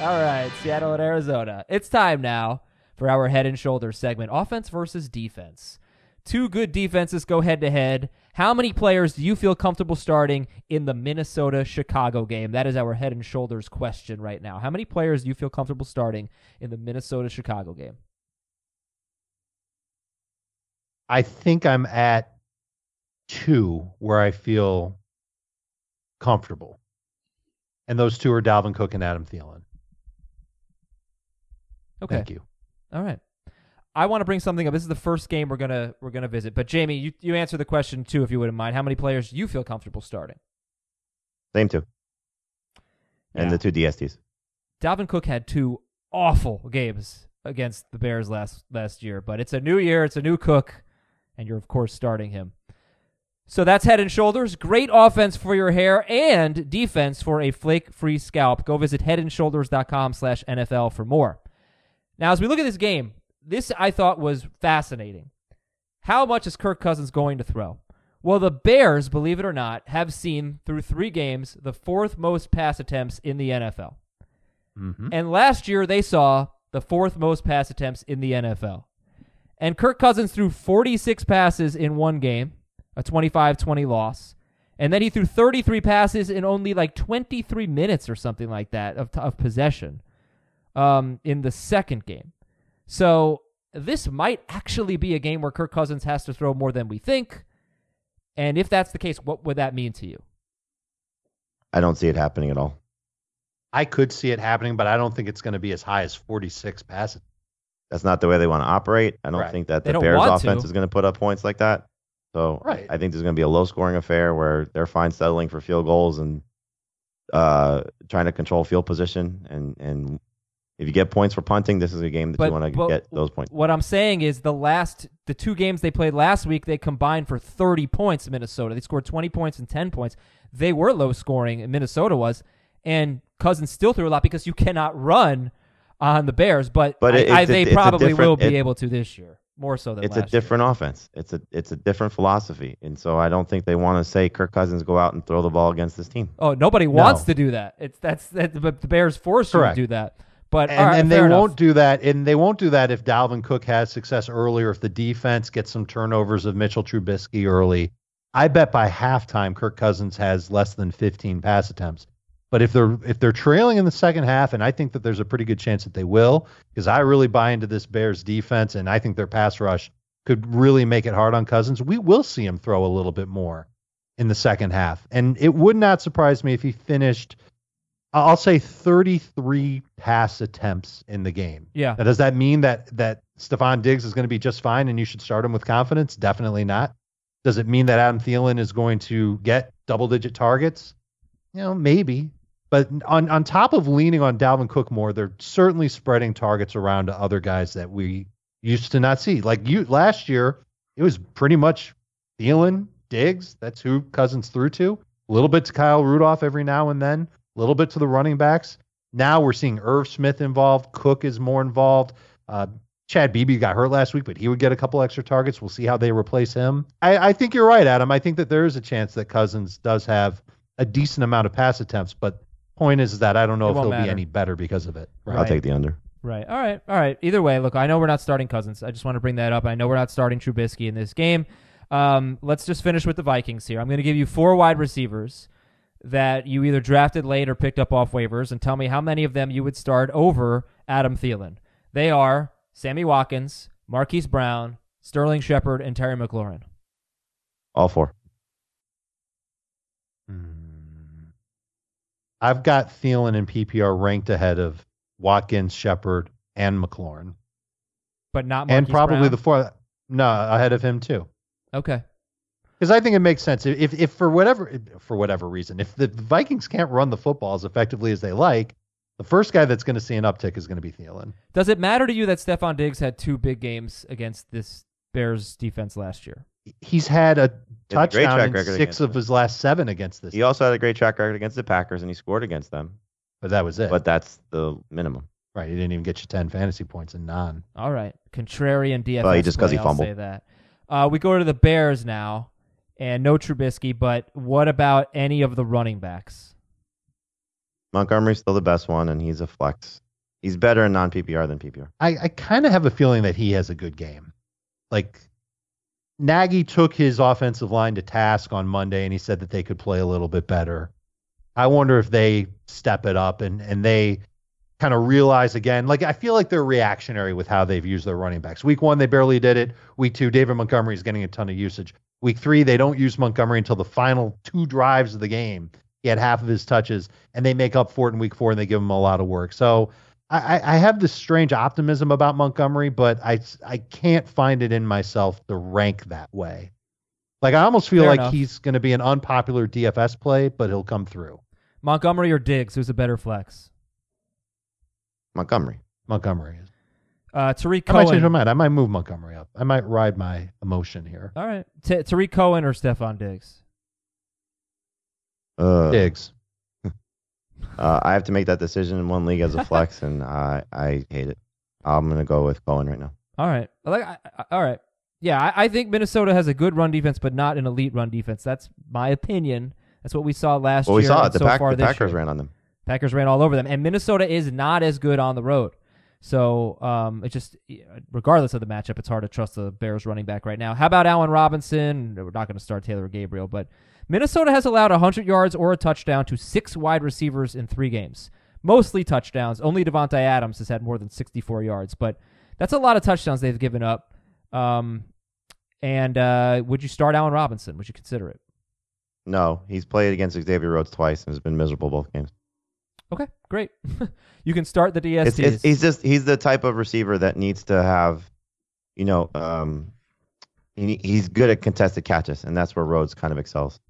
All right, Seattle and Arizona. It's time now for our head and shoulders segment: offense versus defense. Two good defenses go head to head. How many players do you feel comfortable starting in the Minnesota Chicago game? That is our head and shoulders question right now. How many players do you feel comfortable starting in the Minnesota Chicago game? I think I'm at two where I feel comfortable. And those two are Dalvin Cook and Adam Thielen. Okay. Thank you. All right. I want to bring something up. This is the first game we're gonna we're gonna visit. But Jamie, you, you answer the question too, if you wouldn't mind. How many players do you feel comfortable starting? Same two. And Yeah. the two DSTs. Dalvin Cook had two awful games against the Bears last last year, but it's a new year, it's a new Cook, and you're of course starting him. So that's head and shoulders. Great offense for your hair and defense for a flake-free scalp. Go visit headandshoulders.com slash NFL for more. Now, as we look at this game, this I thought was fascinating. How much is Kirk Cousins going to throw? Well, the Bears, believe it or not, have seen through three games the fourth most pass attempts in the NFL. Mm-hmm. And last year they saw the fourth most pass attempts in the NFL. And Kirk Cousins threw 46 passes in one game, a 25 20 loss. And then he threw 33 passes in only like 23 minutes or something like that of, of possession um, in the second game. So this might actually be a game where Kirk Cousins has to throw more than we think. And if that's the case, what would that mean to you? I don't see it happening at all. I could see it happening, but I don't think it's going to be as high as 46 passes. That's not the way they want to operate. I don't Right. think that the Bears offense to. is going to put up points like that. So Right. I think there's going to be a low scoring affair where they're fine settling for field goals and uh, trying to control field position. And, and if you get points for punting, this is a game that But- you want to get those points. What I'm saying is the last the two games they played last week, they combined for 30 points in Minnesota. They scored 20 points and 10 points. They were low scoring, Minnesota was, and Cousins still threw a lot because you cannot run on the Bears, but, But I, it- I, it's they it's a probably will be it- able to this year, more so than It's a last year. different offense. It's a it's a different philosophy, and so I don't think they want to say Kirk Cousins go out and throw the ball against this team. Oh, nobody wants No. to do that. It's that's that, but the Bears force you to do that. But And, right, and they enough. won't do that. And they won't do that if Dalvin Cook has success early or if the defense gets some turnovers of Mitchell Trubisky early. I bet by halftime, Kirk Cousins has less than 15 pass attempts. But if they're if they're trailing in the second half, and I think that there's a pretty good chance that they will, because I really buy into this Bears defense, and I think their pass rush could really make it hard on Cousins. We will see him throw a little bit more in the second half, and it would not surprise me if he finished. I'll say 33 pass attempts in the game. Yeah. Now, does that mean that that Stefon Diggs is going to be just fine and you should start him with confidence? Definitely not. Does it mean that Adam Thielen is going to get double digit targets? You know, maybe. But on on top of leaning on Dalvin Cook more, they're certainly spreading targets around to other guys that we used to not see. Like you last year, it was pretty much Thielen, Diggs. That's who Cousins threw to. A little bit to Kyle Rudolph every now and then. A little bit to the running backs. Now we're seeing Irv Smith involved. Cook is more involved. Uh, Chad Beebe got hurt last week, but he would get a couple extra targets. We'll see how they replace him. I, I think you're right, Adam. I think that there is a chance that Cousins does have a decent amount of pass attempts, but point is that I don't know It if won't he'll matter. be any better because of it. Right. I'll take the under. Right. All right. All right. Either way, look, I know we're not starting Cousins. I just want to bring that up. I know we're not starting Trubisky in this game. Um, let's just finish with the Vikings here. I'm going to give you four wide receivers that you either drafted late or picked up off waivers, and tell me how many of them you would start over Adam Thielen. They are Sammy Watkins, Marquise Brown, Sterling Shepard, and Terry McLaurin. All four. Hmm. I've got Thielen and PPR ranked ahead of Watkins, Shepard, and McLaurin, But not Marquise and probably Brown? the four. No, ahead of him too. Okay. Because I think it makes sense. If if for whatever for whatever reason, if the Vikings can't run the football as effectively as they like, the first guy that's going to see an uptick is going to be Thielen. Does it matter to you that Stefon Diggs had two big games against this Bears defense last year? He's had a He had a great touchdown track in six of them. his last seven against this. He also had a great track record against the Packers, and he scored against them. but that was it. But that's the minimum. right, he didn't even get you ten fantasy points in non. All right, contrarian DFS. Well, he- just 'cause he play, I'll fumbled. say that. Uh, we go to the Bears now, and no Trubisky. But what about any of the running backs? Montgomery's still the best one, and he's a flex. He's better in non PPR than PPR. I, I kind of have a feeling that he has a good game. Like Nagy took his offensive line to task on Monday and he said that they could play a little bit better. I wonder if they step it up and, and they kind of realize again. Like I feel like they're reactionary with how they've used their running backs. Week one, they barely did it. Week two, David Montgomery is getting a ton of usage. Week three, they don't use Montgomery until the final two drives of the game. He had half of his touches, and they make up for it in week four, and they give him a lot of work. So I, I- I have this strange optimism about Montgomery, but I I can't find it in myself to rank that way. Like I almost feel Fair like enough. he's going to be an unpopular DFS play, but he'll come through. Montgomery or Diggs? Who's a better flex? Montgomery. Montgomery is. Uh, Tarik I might change my mind. I might move Montgomery up. I might ride my emotion here. All right, T- Tarik Cohen or Stefon Diggs? Uh, Diggs. uh, I have to make that decision in one league as a flex, and I I hate it. I'm gonna go with Cohen right now. All right. Like, I, I, all right. yeah, I, I think Minnesota has a good run defense, but not an elite run defense. That's my opinion. That's what we saw last Well, we year. saw it. The, so Pack- far the Packers year. ran on them. Packers ran all over them, and Minnesota is not as good on the road. So um, it just, regardless of the matchup, it's hard to trust the Bears running back right now. How about Allen Robinson? We're not going to start Taylor Gabriel, but Minnesota has allowed 100 yards or a touchdown to six wide receivers in three games, mostly touchdowns. Only Davante Adams has had more than 64 yards, but that's a lot of touchdowns they've given up. Um, and uh, would you start Allen Robinson? Would you consider it? No, he's played against Xavier Rhodes twice and has been miserable both games. Okay, great. you can start the DSTs. It's, it's, he's just he's the type of receiver that needs to have, you know, um, he, he's good at contested catches, and that's where Rhodes kind of excels,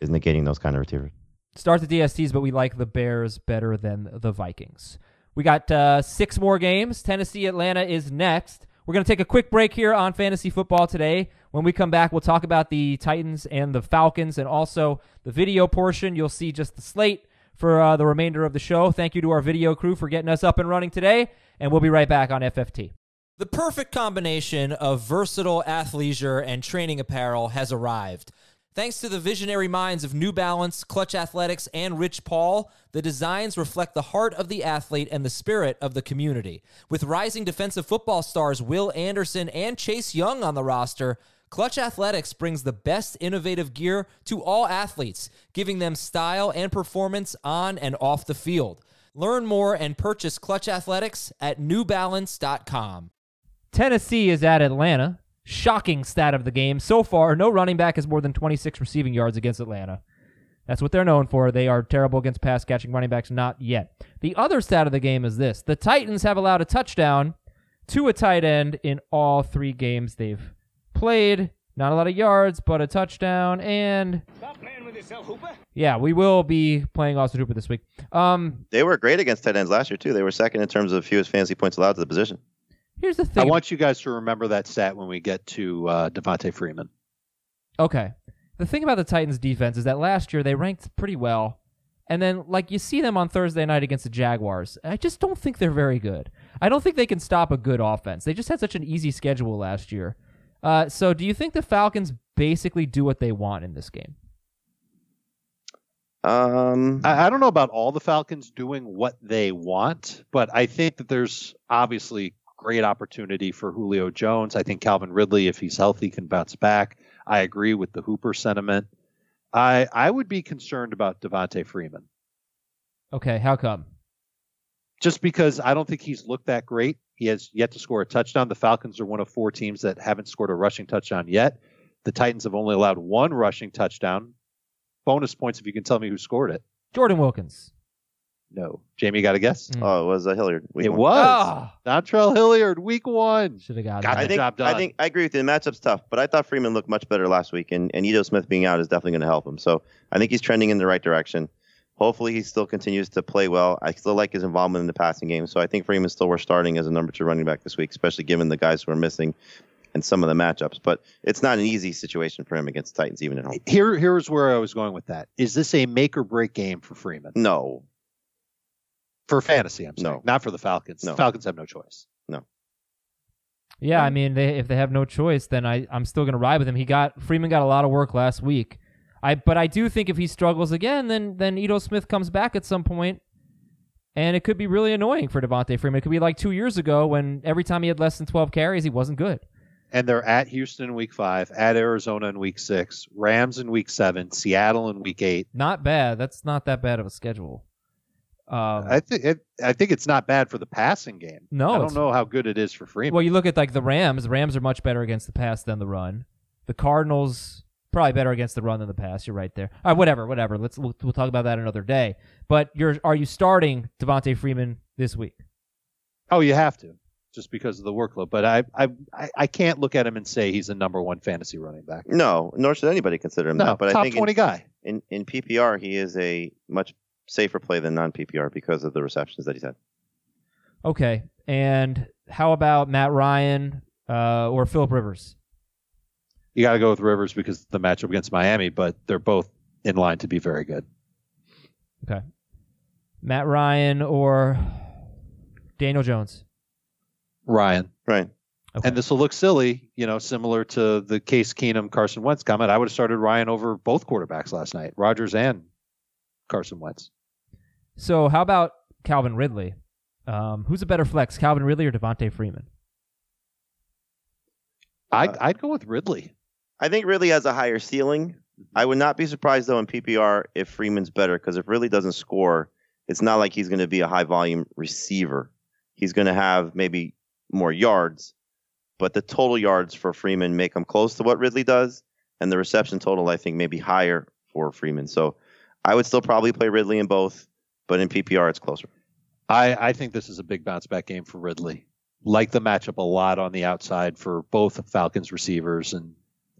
is negating those kind of receivers. start the DSTs, but we like the Bears better than the Vikings. We got uh, six more games. Tennessee Atlanta is next. We're going to take a quick break here on fantasy football today. When we come back, we'll talk about the Titans and the Falcons and also the video portion. You'll see just the slate for uh, the remainder of the show. Thank you to our video crew for getting us up and running today, and we'll be right back on FFT. The perfect combination of versatile athleisure and training apparel has arrived. Thanks to the visionary minds of New Balance, Clutch Athletics, and Rich Paul, the designs reflect the heart of the athlete and the spirit of the community. With rising defensive football stars Will Anderson and Chase Young on the roster, Clutch Athletics brings the best innovative gear to all athletes, giving them style and performance on and off the field. Learn more and purchase Clutch Athletics at newbalance.com. Tennessee is at Atlanta. Shocking stat of the game. So far, no running back has more than 26 receiving yards against Atlanta. That's what they're known for. They are terrible against pass catching running backs, not yet. The other stat of the game is this the Titans have allowed a touchdown to a tight end in all three games they've played. Not a lot of yards, but a touchdown. And yeah, we will be playing Austin Hooper this week. Um, They were great against tight ends last year too. They were second in terms of fewest fantasy points allowed to the position. here's the thing. I want you guys to remember that stat when we get to uh, Devonta Freeman. Okay. The thing about the Titans defense is that last year they ranked pretty well. And then like you see them on Thursday night against the Jaguars. I just don't think they're very good. I don't think they can stop a good offense. They just had such an easy schedule last year. Uh, so do you think the Falcons basically do what they want in this game? Um, I, I don't know about all the Falcons doing what they want, but I think that there's obviously great opportunity for Julio Jones. I think Calvin Ridley, if he's healthy, can bounce back. I agree with the Hooper sentiment. I I would be concerned about Devonta Freeman Okay, how come? Just because I don't think he's looked that great. He has yet to score a touchdown. The Falcons are one of four teams that haven't scored a rushing touchdown yet. The Titans have only allowed one rushing touchdown. Bonus points if you can tell me who scored it. Jordan Wilkins. No. Jamie, got a guess? Mm. oh, it was uh, Hilliard. week It one. was. Ah, Dontrell Hilliard, week one. should have got Got that. I the think job done. I think I agree with you. The matchup's tough, but I thought Freeman looked much better last week, and and Ito Smith being out is definitely going to help him. So I think he's trending in the right direction. Hopefully, he still continues to play well. I still like his involvement in the passing game, so I think Freeman's still worth starting as a number two running back this week, especially given the guys who are missing and some of the matchups. But it's not an easy situation for him against the Titans, even at home. Here, here's where I was going with that. Is this a make or break game for Freeman? No, For fantasy, I'm saying. No. Not for the Falcons. No. The Falcons have no choice. No. Yeah, I mean, they, if they have no choice, then I, I'm still going to ride with him. He got Freeman got a lot of work last week. I but I do think if he struggles again, then then Ito Smith comes back at some point, and it could be really annoying for Devonta Freeman. It could be like two years ago when every time he had less than 12 carries, he wasn't good. And they're at Houston in week five, at Arizona in week six, Rams in week seven, Seattle in week eight. Not bad. That's not that bad of a schedule. Um, I think it, I think it's not bad for the passing game. No, I don't know how good it is for Freeman. well, you look at like the Rams. The Rams are much better against the pass than the run. The Cardinals probably better against the run than the pass. You're right there. All right, whatever, whatever. Let's we'll, we'll talk about that another day. But you're are you starting Devonta Freeman this week? oh, you have to, just because of the workload. But I, I, I- I can't look at him and say he's a number one fantasy running back. no, nor should anybody consider him No, that. But top I think in- twenty guy. in, in PPR, he is a much safer play than non PPR because of the receptions that he's had. Okay. And how about Matt Ryan uh, or Philip Rivers? You got to go with Rivers because the matchup against Miami, but they're both in line to be very good. Okay. Matt Ryan or Daniel Jones? Ryan. Right. Okay. And this will look silly, you know, similar to the Case Keenum Carson Wentz comment. I would have started Ryan over both quarterbacks last night, Rodgers and Carson Wentz. So how about Calvin Ridley? Um, who's a better flex, Calvin Ridley or Devonta Freeman? I'd, Uh, I'd go with Ridley. I think Ridley has a higher ceiling. I mm-hmm. would not be surprised though in PPR if Freeman's better because if Ridley doesn't score, it's not like he's going to be a high volume receiver. He's going to have maybe more yards, but the total yards for Freeman make him close to what Ridley does, and the reception total I think may be higher for Freeman. So I would still probably play Ridley in both, but in PPR it's closer. I, I think this is a big bounce back game for Ridley. Like the matchup a lot on the outside for both Falcons receivers, and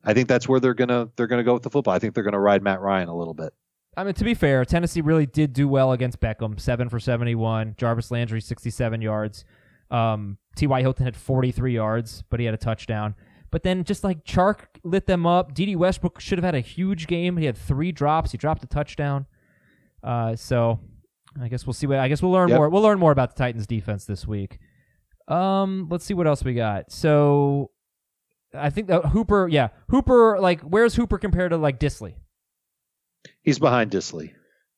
I think that's where they're gonna they're gonna go with the football. I think they're gonna ride Matt Ryan a little bit. I mean, to be fair, Tennessee really did do well against Beckham, seven for seventy-one. Jarvis Landry, sixty-seven yards. Um, T.Y. Hilton had forty-three yards, but he had a touchdown. But then, just like Chark lit them up, Dede Westbrook should have had a huge game. He had three drops. He dropped a touchdown. Uh, so I guess we'll see what. I guess we'll learn Yep. more. We'll learn more about the Titans' defense this week. Um, let's see what else we got. So, I think that Hooper, yeah, Hooper. Like, where's Hooper compared to like Dissly? He's behind Dissly.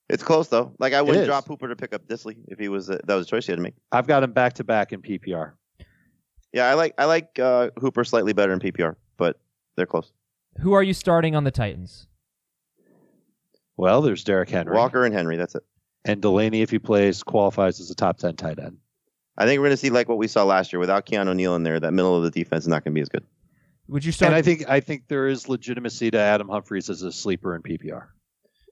It's close though. Like I wouldn't drop Hooper to pick up Dissly if he was uh, that was a choice he had to make. I've got him back to back in PPR. Yeah, I like I like uh, Hooper slightly better in PPR, but they're close. Who are you starting on the Titans? Well, there's Derrick Henry. Walker and Henry. That's it. And Delanie, if he plays, qualifies as a top 10 tight end. I think we're going to see like what we saw last year without Keanu Neal in there. That middle of the defense is not going to be as good. Would you start? And I think I think there is legitimacy to Adam Humphries as a sleeper in PPR.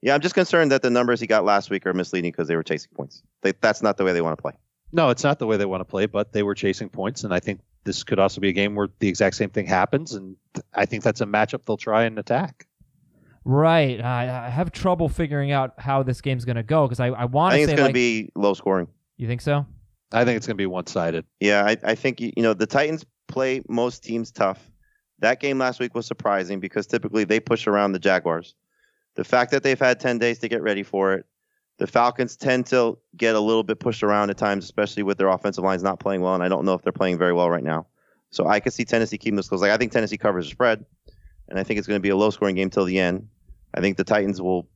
Yeah, I'm just concerned that the numbers he got last week are misleading because they were chasing points. They, that's not the way they want to play. No, it's not the way they want to play, but they were chasing points, and I think this could also be a game where the exact same thing happens, and I think that's a matchup they'll try and attack. right. I, I have trouble figuring out how this game's going to go because I, I I want to think say it's going like, to be low scoring. You think so? I think it's going to be one-sided. Yeah, I, I think you know the Titans play most teams tough. That game last week was surprising because typically they push around the Jaguars. The fact that they've had 10 days to get ready for it, the Falcons tend to get a little bit pushed around at times, especially with their offensive lines not playing well, and I don't know if they're playing very well right now. So I could see Tennessee keeping this close. Like I think Tennessee covers the spread, and I think it's going to be a low-scoring game till the end. I think the Titans will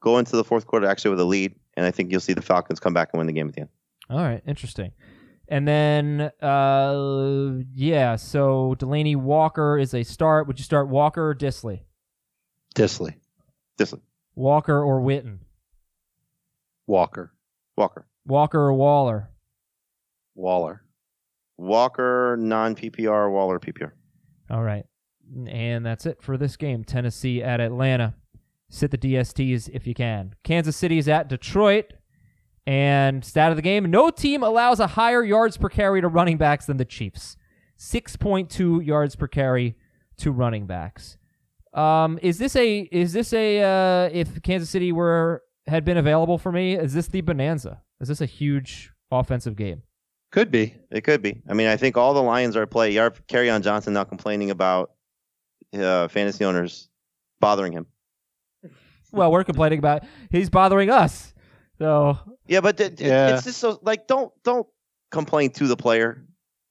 go into the fourth quarter actually with a lead, and I think you'll see the Falcons come back and win the game at the end. All right, interesting. And then, uh, yeah, so Delanie Walker is a start. Would you start Walker or Dissly? Dissly, Dissly, Walker or Witten? Walker, Walker, Walker or Waller? Waller. Walker, non-PPR, Waller, PPR. All right. And that's it for this game. Tennessee at Atlanta. Sit the DSTs if you can. Kansas City is at Detroit. And stat of the game no team allows a higher yards per carry to running backs than the Chiefs. 6.2 yards per carry to running backs. Um, is this a is this a uh, if Kansas City were had been available for me, is this the bonanza? Is this a huge offensive game? Could be. It could be. I mean, I think all the Lions are at play. Have Kerryon Johnson now complaining about uh, fantasy owners bothering him. Well, we're complaining about he's bothering us. So Yeah, but it, it- Yeah. it's just so like don't don't complain to the player.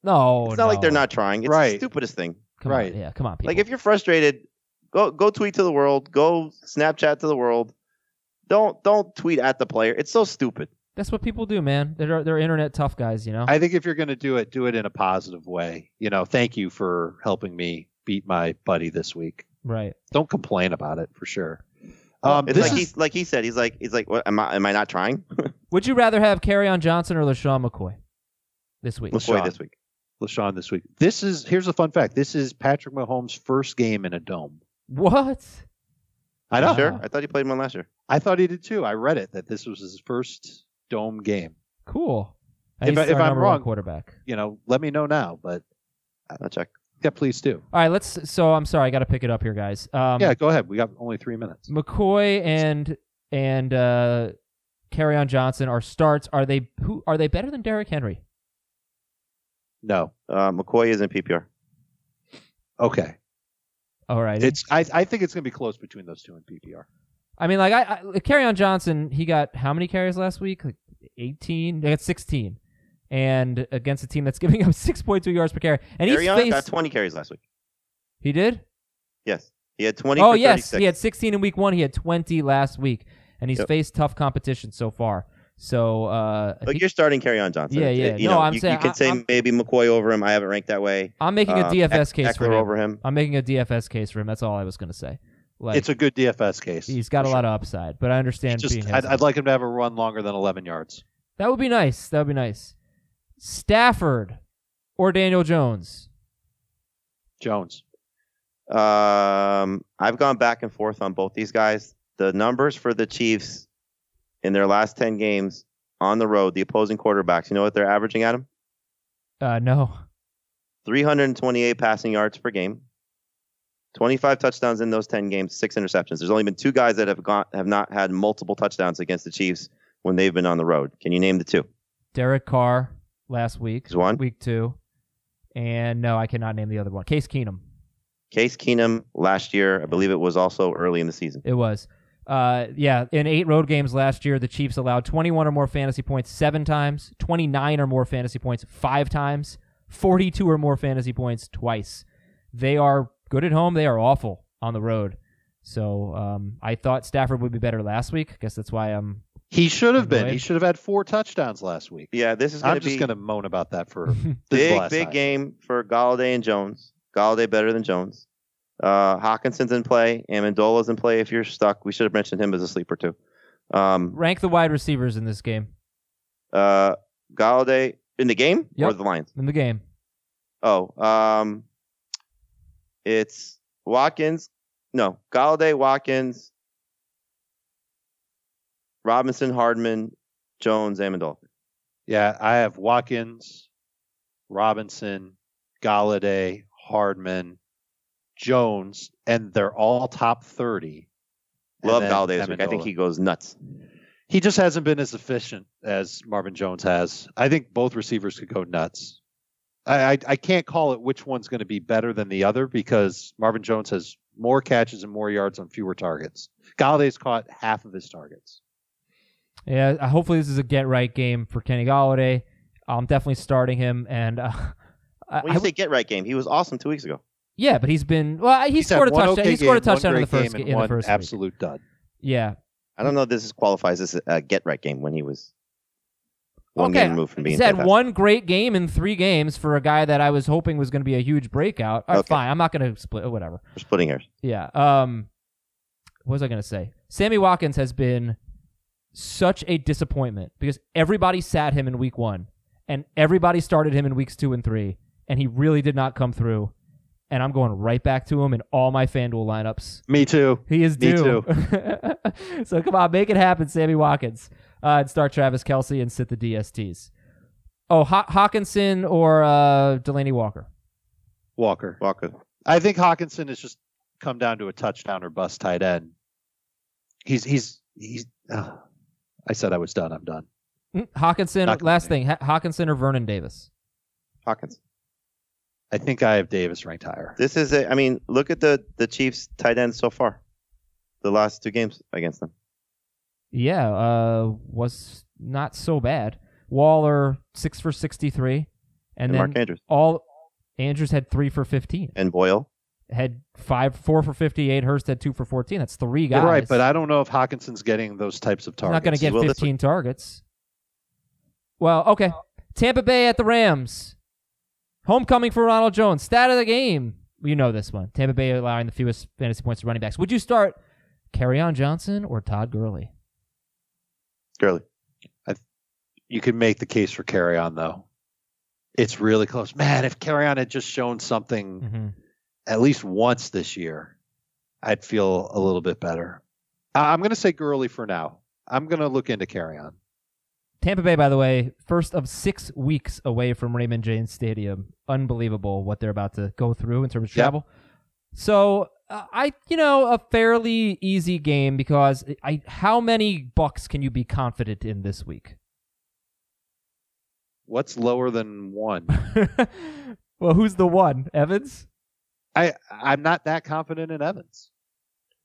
no, It's not like they're not trying. It's Right. the stupidest thing. Come Right. On, yeah, come on, people. Like if you're frustrated, go go tweet to the world. Go Snapchat to the world. Don't don't tweet at the player. It's so stupid. That's what people do, man. They're they're internet tough guys, you know. I think if you're going to do it, do it in a positive way. You know, thank you for helping me beat my buddy this week. right. Don't complain about it for sure. Well, Um, It's like is- he like he said. He's like he's like what am I am I not trying? Would you rather have on Johnson or LeSean McCoy this week? McCoy LeSean. this week. LeSean this week. This is here's a fun fact. This is Patrick Mahomes' first game in a dome. What? I know. Sure. I thought he played one last year. I thought he did too. I read it that this was his first dome game. Cool. If I- if our I'm wrong- quarterback. You know, let me know now. But I'll check. Yeah, please do. All right, let's. So I'm sorry, I got to pick it up here, guys. Um, yeah, go ahead. We got only three minutes. McCoy and and uh, on Johnson are starts. Are they who are they better than Derrick Henry? No. Uh, McCoy is in PPR. Okay. All right. It's. I. I think it's going to be close between those two in PPR. I mean, like I, I on Johnson, he got how many carries last week? Like 18. They got 16, and against a team that's giving up 6.2 yards per carry, and he's Carry faced. got 20 carries last week. He did. Yes, he had 20. Oh for yes, 36. he had 16 in week one. He had 20 last week, and he's Yep. faced tough competition so far. So uh, I But think you're starting Kerryon Johnson. Yeah, It- yeah. You No, know, I'm you, saying you could say I'm- maybe McCoy over him. I haven't ranked that way. I'm making a Uh, DFS Eck- case for him. over him. I'm making a DFS case for him. That's all I was going to say. Like it's a good DFS case. he's got a for lot of upside, but I understand Just, being I'd. I'd like him to have a run longer than 11 yards. that would be nice. That would be nice. Stafford or Daniel Jones. Jones. Um, I've gone back and forth on both these guys. The numbers for the Chiefs in their last 10 games on the road, the opposing quarterbacks, you know what they're averaging at them? Uh, no. 328 passing yards per game. 25 touchdowns in those 10 games, six interceptions. There's only been two guys that have gone have not had multiple touchdowns against the Chiefs when they've been on the road. Can you name the two? Derek Carr last week. One. Week two. And no, I cannot name the other one. Case Keenum. Case Keenum last year, I believe it was also early in the season. It was. Uh, yeah, in eight road games last year, the Chiefs allowed 21 or more fantasy points seven times, 29 or more fantasy points five times, 42 or more fantasy points twice. They are good at home. They are awful on the road. So um, I thought Stafford would be better last week. I guess that's why I'm. He should have been. He should have had four touchdowns last week. Yeah, this is going I'm to just going to moan about that for this big, last big time. game for Golladay and Jones. Golladay better than Jones. Uh, Hockenson's in play. Amendola's in play. If you're stuck, we should have mentioned him as a sleeper too. Um, Rank the wide receivers in this game. uh, Golladay in the game or the Lions? In the game. Oh, um, it's Watkins. No, Golladay, Watkins, Robinson, Hardman, Jones, Amendola. Yeah, I have Watkins, Robinson, Golladay, Hardman, Jones, and they're all top 30. And Love Golladay this week. I think he goes nuts. he just hasn't been as efficient as Marvin Jones has. I think both receivers could go nuts. I I, I can't call it which one's going to be better than the other because Marvin Jones has more catches and more yards on fewer targets. Golladay's caught half of his targets. Yeah, uh, hopefully this is a get right game for Kenny Golladay. I'm definitely starting him, and uh, I, When you I- say get right game, he was awesome two weeks ago. yeah, but he's been well. He He's scored a touchdown. okay he scored a game, one touchdown in the first game, and in the one first week. absolute dud. Yeah, I don't know if this is qualifies as a get right game when he was one okay. game removed from being He's had fantastic. one great game in three games for a guy that I was hoping was going to be a huge breakout. All right, Okay. fine. I'm not going to split. Whatever. We're splitting hairs. Yeah. Um, what was I going to say? Sammy Watkins has been such a disappointment because everybody sat him in week one and everybody started him in weeks two and three, and he really did not come through. And I'm going right back to him in all my FanDuel lineups. Me too. He is Me due. so come on, make it happen, Sammy Watkins. Uh, and start Travis Kelce and sit the DSTs. Oh, Haw- Hockenson or uh, Delanie Walker? Walker. Walker. I think Hockenson has just come down to a touchdown or bust tight end. He's he's he's. Uh, I said I was done. I'm done. Mm, Hockenson. Not last thing, Ha- Hockenson or Vernon Davis? Hawkins. I think I have Davis ranked higher. This is a, I mean, look at the the Chiefs tight end so far. The last two games against them. Yeah, uh, was not so bad. Waller six for sixty-three, and, And, then Mark Andrews all Andrews had three for fifteen. and Boyle. Had five, four for fifty-eight. Hurst had two for fourteen. That's three guys. You're right, but I don't know if Hockenson's getting those types of targets. He's not going to get this 15 targets. Well, okay. Tampa Bay at the Rams. Homecoming for Ronald Jones. Stat of the game. You know this one. Tampa Bay allowing the fewest fantasy points to running backs. Would you start on Johnson or Todd Gurley? Gurley. You can make the case for Kerryon though. It's really close. Man, if Kerryon had just shown something Mm-hmm. At least once this year, I'd feel a little bit better. I'm going to say Gurley for now. I'm going to look into Kerryon. Tampa Bay, by the way, first of six weeks away from Raymond James Stadium. Unbelievable what they're about to go through in terms of Yep. travel. So uh, I, you know, a fairly easy game because I. How many Bucs can you be confident in this week? What's lower than one? well, who's the one? Evans? I I'm not that confident in Evans.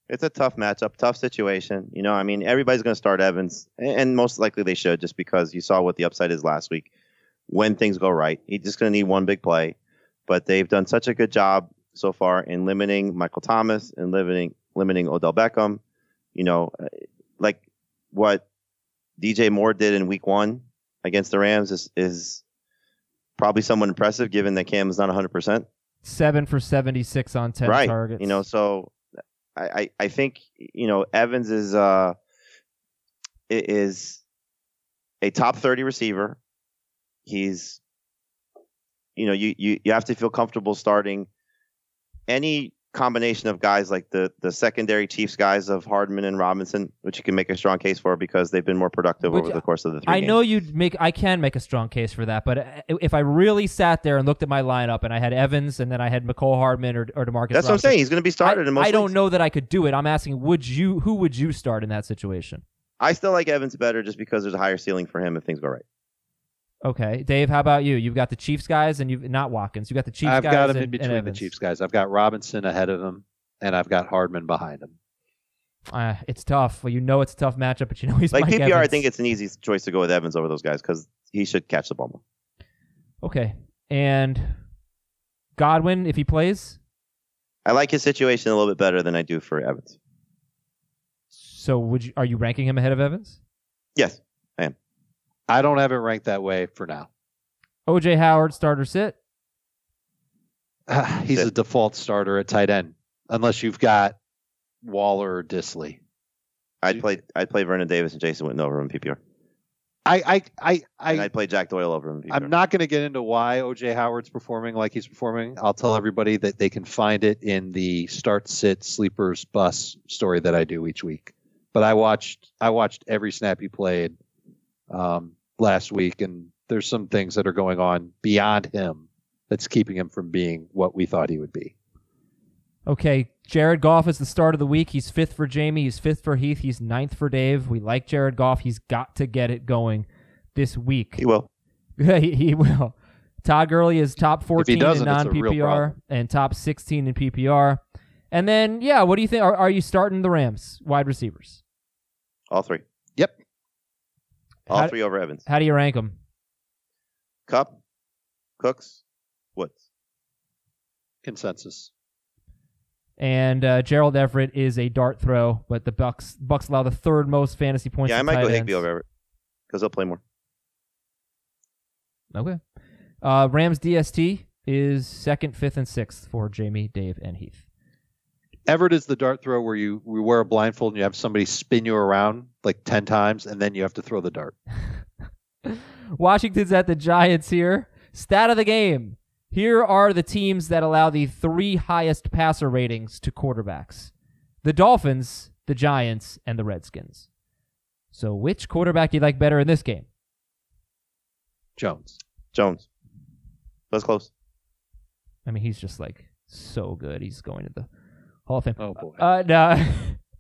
It's a tough matchup, tough situation. You know, I mean, everybody's going to start Evans, and most likely they should, just because you saw what the upside is last week. When things go right, he's just going to need one big play. But they've done such a good job so far in limiting Michael Thomas and limiting limiting Odell Beckham. You know, uh, like what DJ Moore did in Week One against the Rams is is probably somewhat impressive, given that Cam is not 100 percent. Seven for 76 on 10 right. targets. You know, so I, I, I think you know Evans is uh is a top thirty receiver. He's you know you, you you have to feel comfortable starting any combination of guys like the the secondary Chiefs guys of Hardman and Robinson, which you can make a strong case for because they've been more productive Which over the course of the three. I games. know you'd make. I can make a strong case for that, but uh, if I really sat there and looked at my lineup and I had Evans and then I had Mecole Hardman or, or Demarcus, That's what I'm saying. He's going to be started I, in most. I don't leagues. know that I could do it. I'm asking, would you? Who would you start in that situation? I still like Evans better just because there's a higher ceiling for him if things go right. Okay, Dave, how about you? You've got the Chiefs guys and you've not Watkins. You've got the Chiefs I've guys got him and, in between the Chiefs guys. I've got Robinson ahead of him, and I've got Hardman behind him. Uh, it's tough. Well, you know it's a tough matchup, but you know he's Like Mike PPR, I think it's an easy choice to go with Evans over those guys because he should catch the ball more. okay. And Godwin, if he plays, I like his situation a little bit better than I do for Evans. so would you? Are you ranking him ahead of Evans? Yes, I don't have it ranked that way for now. OJ Howard, starter sit. He's a default starter at tight end. unless you've got Waller or Dissly. I'd play I'd play Vernon Davis and Jason Witten over him in PPR. I I I, I and I'd play Jack Doyle over him in PPR. I'm not going to get into why OJ Howard's performing like he's performing. I'll tell everybody that they can find it in the start sit sleepers bus story that I do each week. But I watched I watched every snap he played um, last week, and there's some things that are going on beyond him that's keeping him from being what we thought he would be. Okay, Jared Goff is the start of the week. He's fifth for Jamie. He's fifth for Heath. He's ninth for Dave. We like Jared Goff. He's got to get it going this week. He will. he, he will. Todd Gurley is top 14 in doesn't, it's a non PPR and top 16 in PPR. And then, yeah, what do you think? Are, are you starting the Rams wide receivers? All three. Yep. All How- three over Evans. How do you rank them? Kupp, Cooks, Woods. Consensus. And uh, Gerald Everett is a dart throw, but the Bucs Bucs allow the third most fantasy points. Yeah, I might go ends. Higbee over Everett because he'll play more. Okay. Uh, Rams DST is second, fifth, and sixth for Jamie, Dave, and Heath. Everett is the dart throw where you we wear a blindfold and you have somebody spin you around like ten times and then you have to throw the dart. Washington's at the Giants here. Stat of the game. Here are the teams that allow the three highest passer ratings to quarterbacks the Dolphins, the Giants, and the Redskins. So, which quarterback do you like better in this game? Jones. Jones. That's close. I mean, he's just like so good. He's going to the Hall of Fame. Oh boy. Uh, no.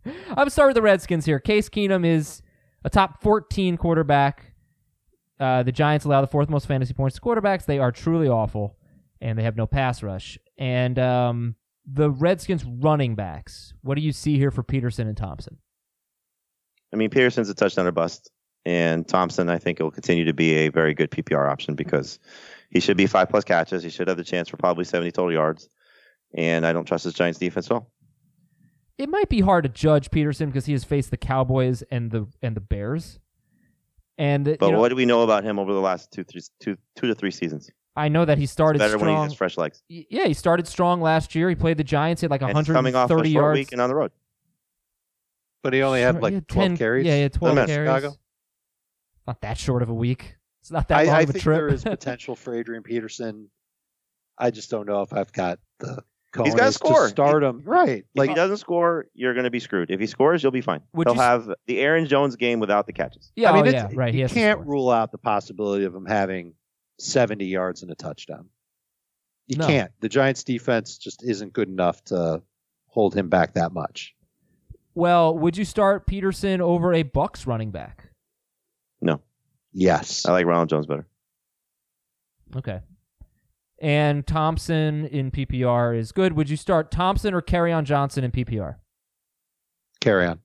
I'm sorry with the Redskins here. Case Keenum is a top 14 quarterback. Uh, the Giants allow the fourth most fantasy points to quarterbacks. They are truly awful, and they have no pass rush. And um, the Redskins running backs. What do you see here for Peterson and Thompson? I mean, Peterson's a touchdown or bust, and Thompson, I think, will continue to be a very good PPR option because he should be five plus catches. He should have the chance for probably 70 total yards, and I don't trust this Giants defense at all. It might be hard to judge Peterson because he has faced the Cowboys and the and the Bears. And But you know, what do we know about him over the last two, three, two, two to three seasons? I know that he started Better when he strong. has fresh legs. Yeah, he started strong last year. He played the Giants. He had like And he's coming off a 130 short yards. week and on the road. But he only had like had 12 10 carries. Yeah, he had 12 Doesn't carries. Chicago. Not that short of a week. It's not that long I, I of a think trip. there is potential for Adrian Peterson. I just don't know if I've got the He's gotta score. to start him. Right. If Like he doesn't score, you're going to be screwed. If he scores, you'll be fine. He'll you have the Aaron Jones game without the catches. yeah, I mean, oh, it's- yeah, right. He you can't rule out the possibility of him having 70 yards and a touchdown. You No. can't. The Giants defense just isn't good enough to hold him back that much. Well, would you start Peterson over a Bucs running back? No, Yes. I like Ronald Jones better. Okay. And Thompson in PPR is good. Would you start Thompson or Kerryon Johnson in PPR? Carry on.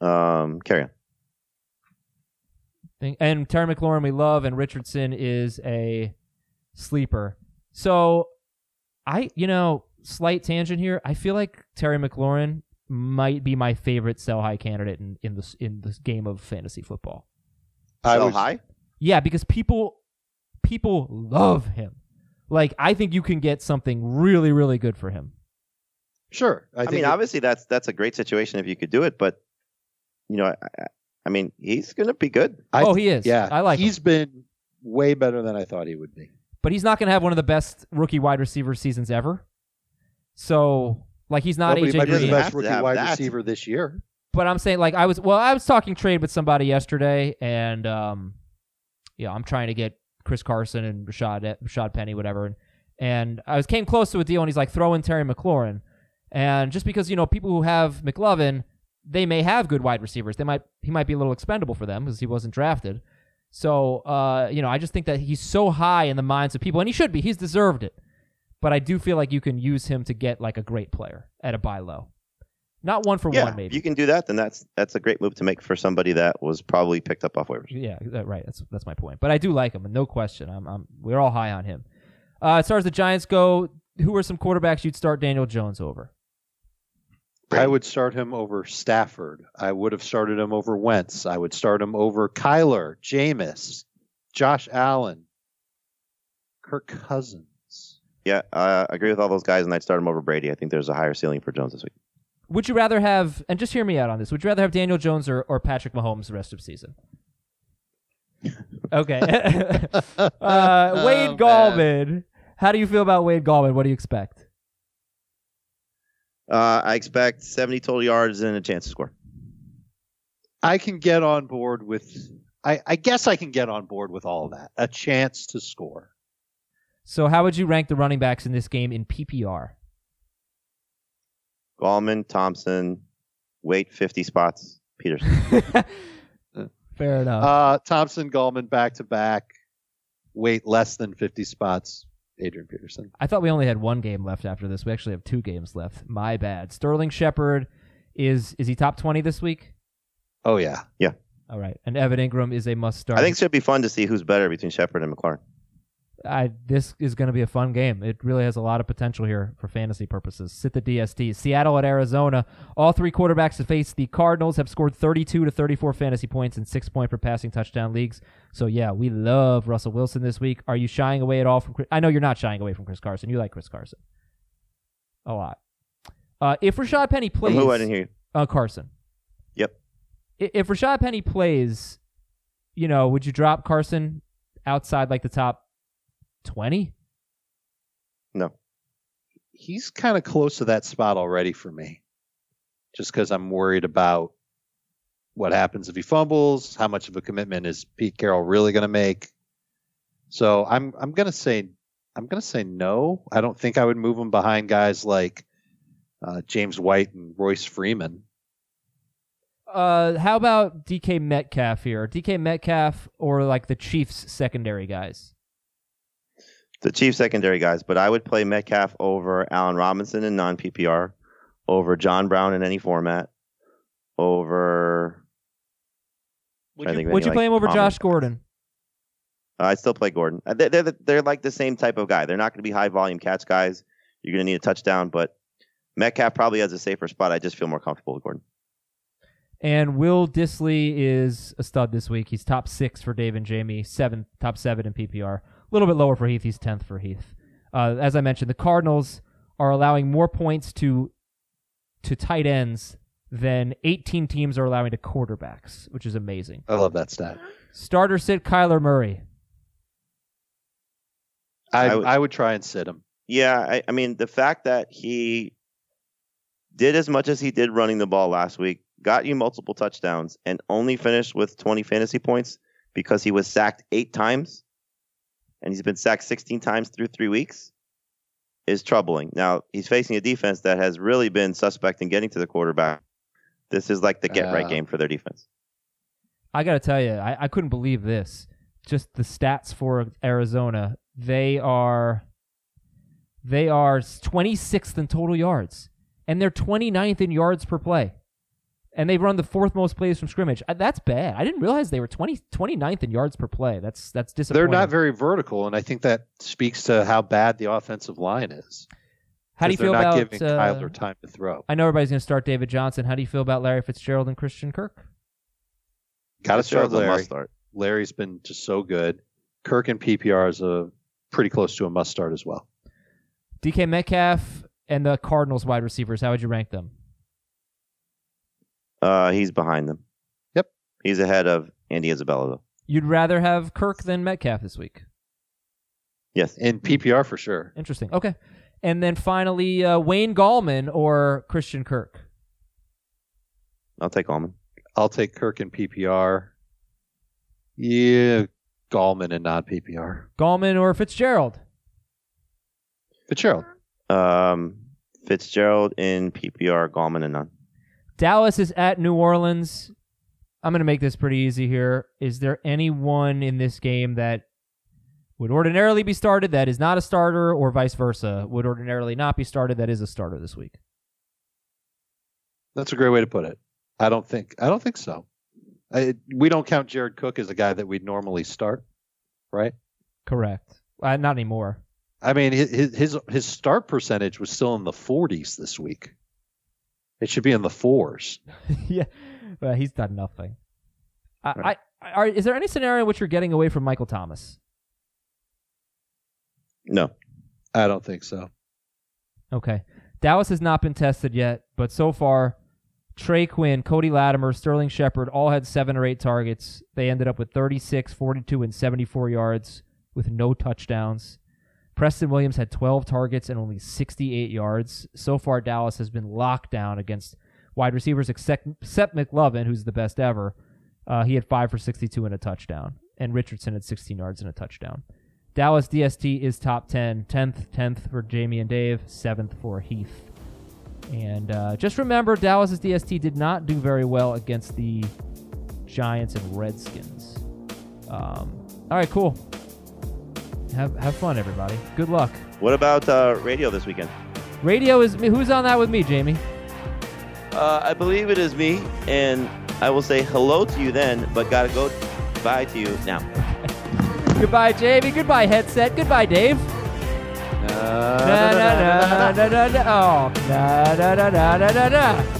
Um, Kerryon. And Terry McLaurin we love, and Richardson is a sleeper. So, I you know slight tangent here. I feel like Terry McLaurin might be my favorite sell high candidate in in this in this game of fantasy football. I Sell was- high. Yeah, because people people love him. Like I think you can get something really really good for him. Sure. I, I, mean, it- obviously that's that's a great situation if you could do it, but you know, I, I, I mean, he's going to be good. I oh, he is. Yeah. I like him. He's been way better than I thought he would be. but he's not going to have one of the best rookie wide receiver seasons ever. So, like, he's not Well, but he AJ might be the best rookie wide that. receiver this year. But I'm saying, like, I was well, I was talking trade with somebody yesterday, and um, yeah, I'm trying to get Chris Carson and Rashad Rashaad Penny, whatever, and and I was came close to a deal, and he's like, throw in Terry McLaurin, and just because you know people who have McLovin, they may have good wide receivers, they might he might be a little expendable for them because he wasn't drafted. So, uh, you know, I just think that he's so high in the minds of people, and he should be. He's deserved it. But I do feel like you can use him to get like a great player at a buy low, not one for yeah, one, maybe. if you can do that, then that's that's a great move to make for somebody that was probably picked up off waivers. Yeah, that- right. That's that's my point. But I do like him, and no question. I'm, I'm we're all high on him. Uh, as far as the Giants go, who are some quarterbacks you'd start Daniel Jones over? I would start him over Stafford. I would have started him over Wentz. I would start him over Kyler, Jameis, Josh Allen, Kirk Cousins. Yeah, I agree with all those guys, and I'd start him over Brady. I think there's a higher ceiling for Jones this week. Would you rather have, and just hear me out on this, would you rather have Daniel Jones or, or Patrick Mahomes the rest of the season? Okay. uh, Wayne Oh, Gallman. How do you feel about Wayne Gallman? What do you expect? Uh, I expect 70 total yards and a chance to score. I can get on board with. I, I guess I can get on board with all of that. A chance to score. So, how would you rank the running backs in this game in PPR? Gallman, Thompson, wait 50 spots. Peterson. Fair enough. Uh, Thompson, Gallman back to back. Wait less than 50 spots. Adrian Peterson. I thought we only had one game left after this. We actually have two games left. My bad. Sterling Shepard is is he top twenty this week? Oh yeah. Yeah. All right. And Evan Engram is a must start. I think it should be fun to see who's better between Shepard and McLaurin. I, this is going to be a fun game. It really has a lot of potential here for fantasy purposes. Sit the DST. Seattle at Arizona. All three quarterbacks to face the Cardinals have scored 32 to 34 fantasy points in six point per passing touchdown leagues. So yeah, we love Russell Wilson this week. Are you shying away at all from? Chris? I know you're not shying away from Chris Carson. You like Chris Carson a lot. Uh, if Rashaad Penny plays, who I didn't hear you. uh, Carson. Yep. If Rashaad Penny plays, you know, would you drop Carson outside like the top twenty? No. He's kind of close to that spot already for me. Just because I'm worried about what happens if he fumbles, how much of a commitment is Pete Carroll really going to make. So I'm I'm going to say I'm going to say no. I don't think I would move him behind guys like uh, James White and Royce Freeman. Uh, how about DK Metcalf here? DK Metcalf or like the Chiefs secondary guys? The Chief secondary guys, but I would play Metcalf over Allen Robinson in non PPR, over John Brown in any format, over. Would you- Would you like, play him over Palmer. Josh Gordon? Uh, I'd still play Gordon. Uh, They're, they're, they're like the same type of guy. They're not going to be high volume catch guys. You're going to need a touchdown, but Metcalf probably has a safer spot. I just feel more comfortable with Gordon. And Will Dissly is a stud this week. He's top six for Dave and Jamie, seven, top seven in PPR. A little bit lower for Heath. He's tenth for Heath. Uh, as I mentioned, the Cardinals are allowing more points to to tight ends than 18 teams are allowing to quarterbacks, which is amazing. I love that stat. Starter sit Kyler Murray. I, I would- I would try and sit him. Yeah, I, I mean, the fact that he did as much as he did running the ball last week, got you multiple touchdowns, and only finished with 20 fantasy points because he was sacked eight times, and he's been sacked 16 times through three weeks, is troubling. Now, he's facing a defense that has really been suspect in getting to the quarterback. This is like the get right Uh, game for their defense. I got to tell you, I, I couldn't believe this. Just the stats for Arizona. They are they are 26th in total yards and they're 29th in yards per play. And they run the fourth most plays from scrimmage. Uh, That's bad. I didn't realize they were 20 29th in yards per play. That's that's disappointing. They're not very vertical, and I think that speaks to how bad the offensive line is. How do you 'Cause feel they're not about giving uh, Kyler time to throw? I know everybody's going to start David Johnson. How do you feel about Larry Fitzgerald and Christian Kirk? Got to start Larry. must start. Larry's been just so good. Kirk and PPR is a pretty close to a must start as well. DK Metcalf and the Cardinals wide receivers. How would you rank them? Uh, he's behind them. Yep. He's ahead of Andy Isabella, though. You'd rather have Kirk than Metcalf this week. Yes. In PPR for sure. Interesting. Okay. And then finally, uh, Wayne Gallman or Christian Kirk. I'll take Allman. I'll take Kirk in PPR. Yeah, Gallman and non PPR. Gallman or Fitzgerald. Fitzgerald. Um, Fitzgerald in PPR, Gallman and none. Dallas is at New Orleans. I'm going to make this pretty easy here. Is there anyone in this game that would ordinarily be started that is not a starter, or vice versa, would ordinarily not be started that is a starter this week? That's a great way to put it. I don't think I don't think so. I, we don't count Jared Cook as a guy that we'd normally start, right? Correct. Uh, not anymore. I mean, his his his start percentage was still in the 40s this week. It should be in the fours. yeah, well, he's done nothing. I, I, are, is there any scenario in which you're getting away from Michael Thomas? No. I don't think so. Okay. Dallas has not been tested yet, but so far, Trey Quinn, Cody Latimer, Sterling Shepard all had seven or eight targets. They ended up with 36, 42, and 74 yards with no touchdowns. Preston Williams had 12 targets and only 68 yards. So far, Dallas has been locked down against wide receivers except, except McLovin, who's the best ever. Uh, he had 5 for 62 and a touchdown. And Richardson had 16 yards and a touchdown. Dallas DST is top 10. 10th, 10th for Jamie and Dave. 7th for Heath. And uh, just remember, Dallas's DST did not do very well against the Giants and Redskins. Um, all right, cool. Have have fun, everybody. Good luck. What about uh, radio this weekend? Radio is. Who's on that with me, Jamie? Uh, I believe it is me, and I will say hello to you then, but gotta go bye to you now. Goodbye, Jamie. Goodbye, headset. Goodbye, Dave. Uh, Na, na, na, na, na, na. Oh, na, na, na, na, na, na,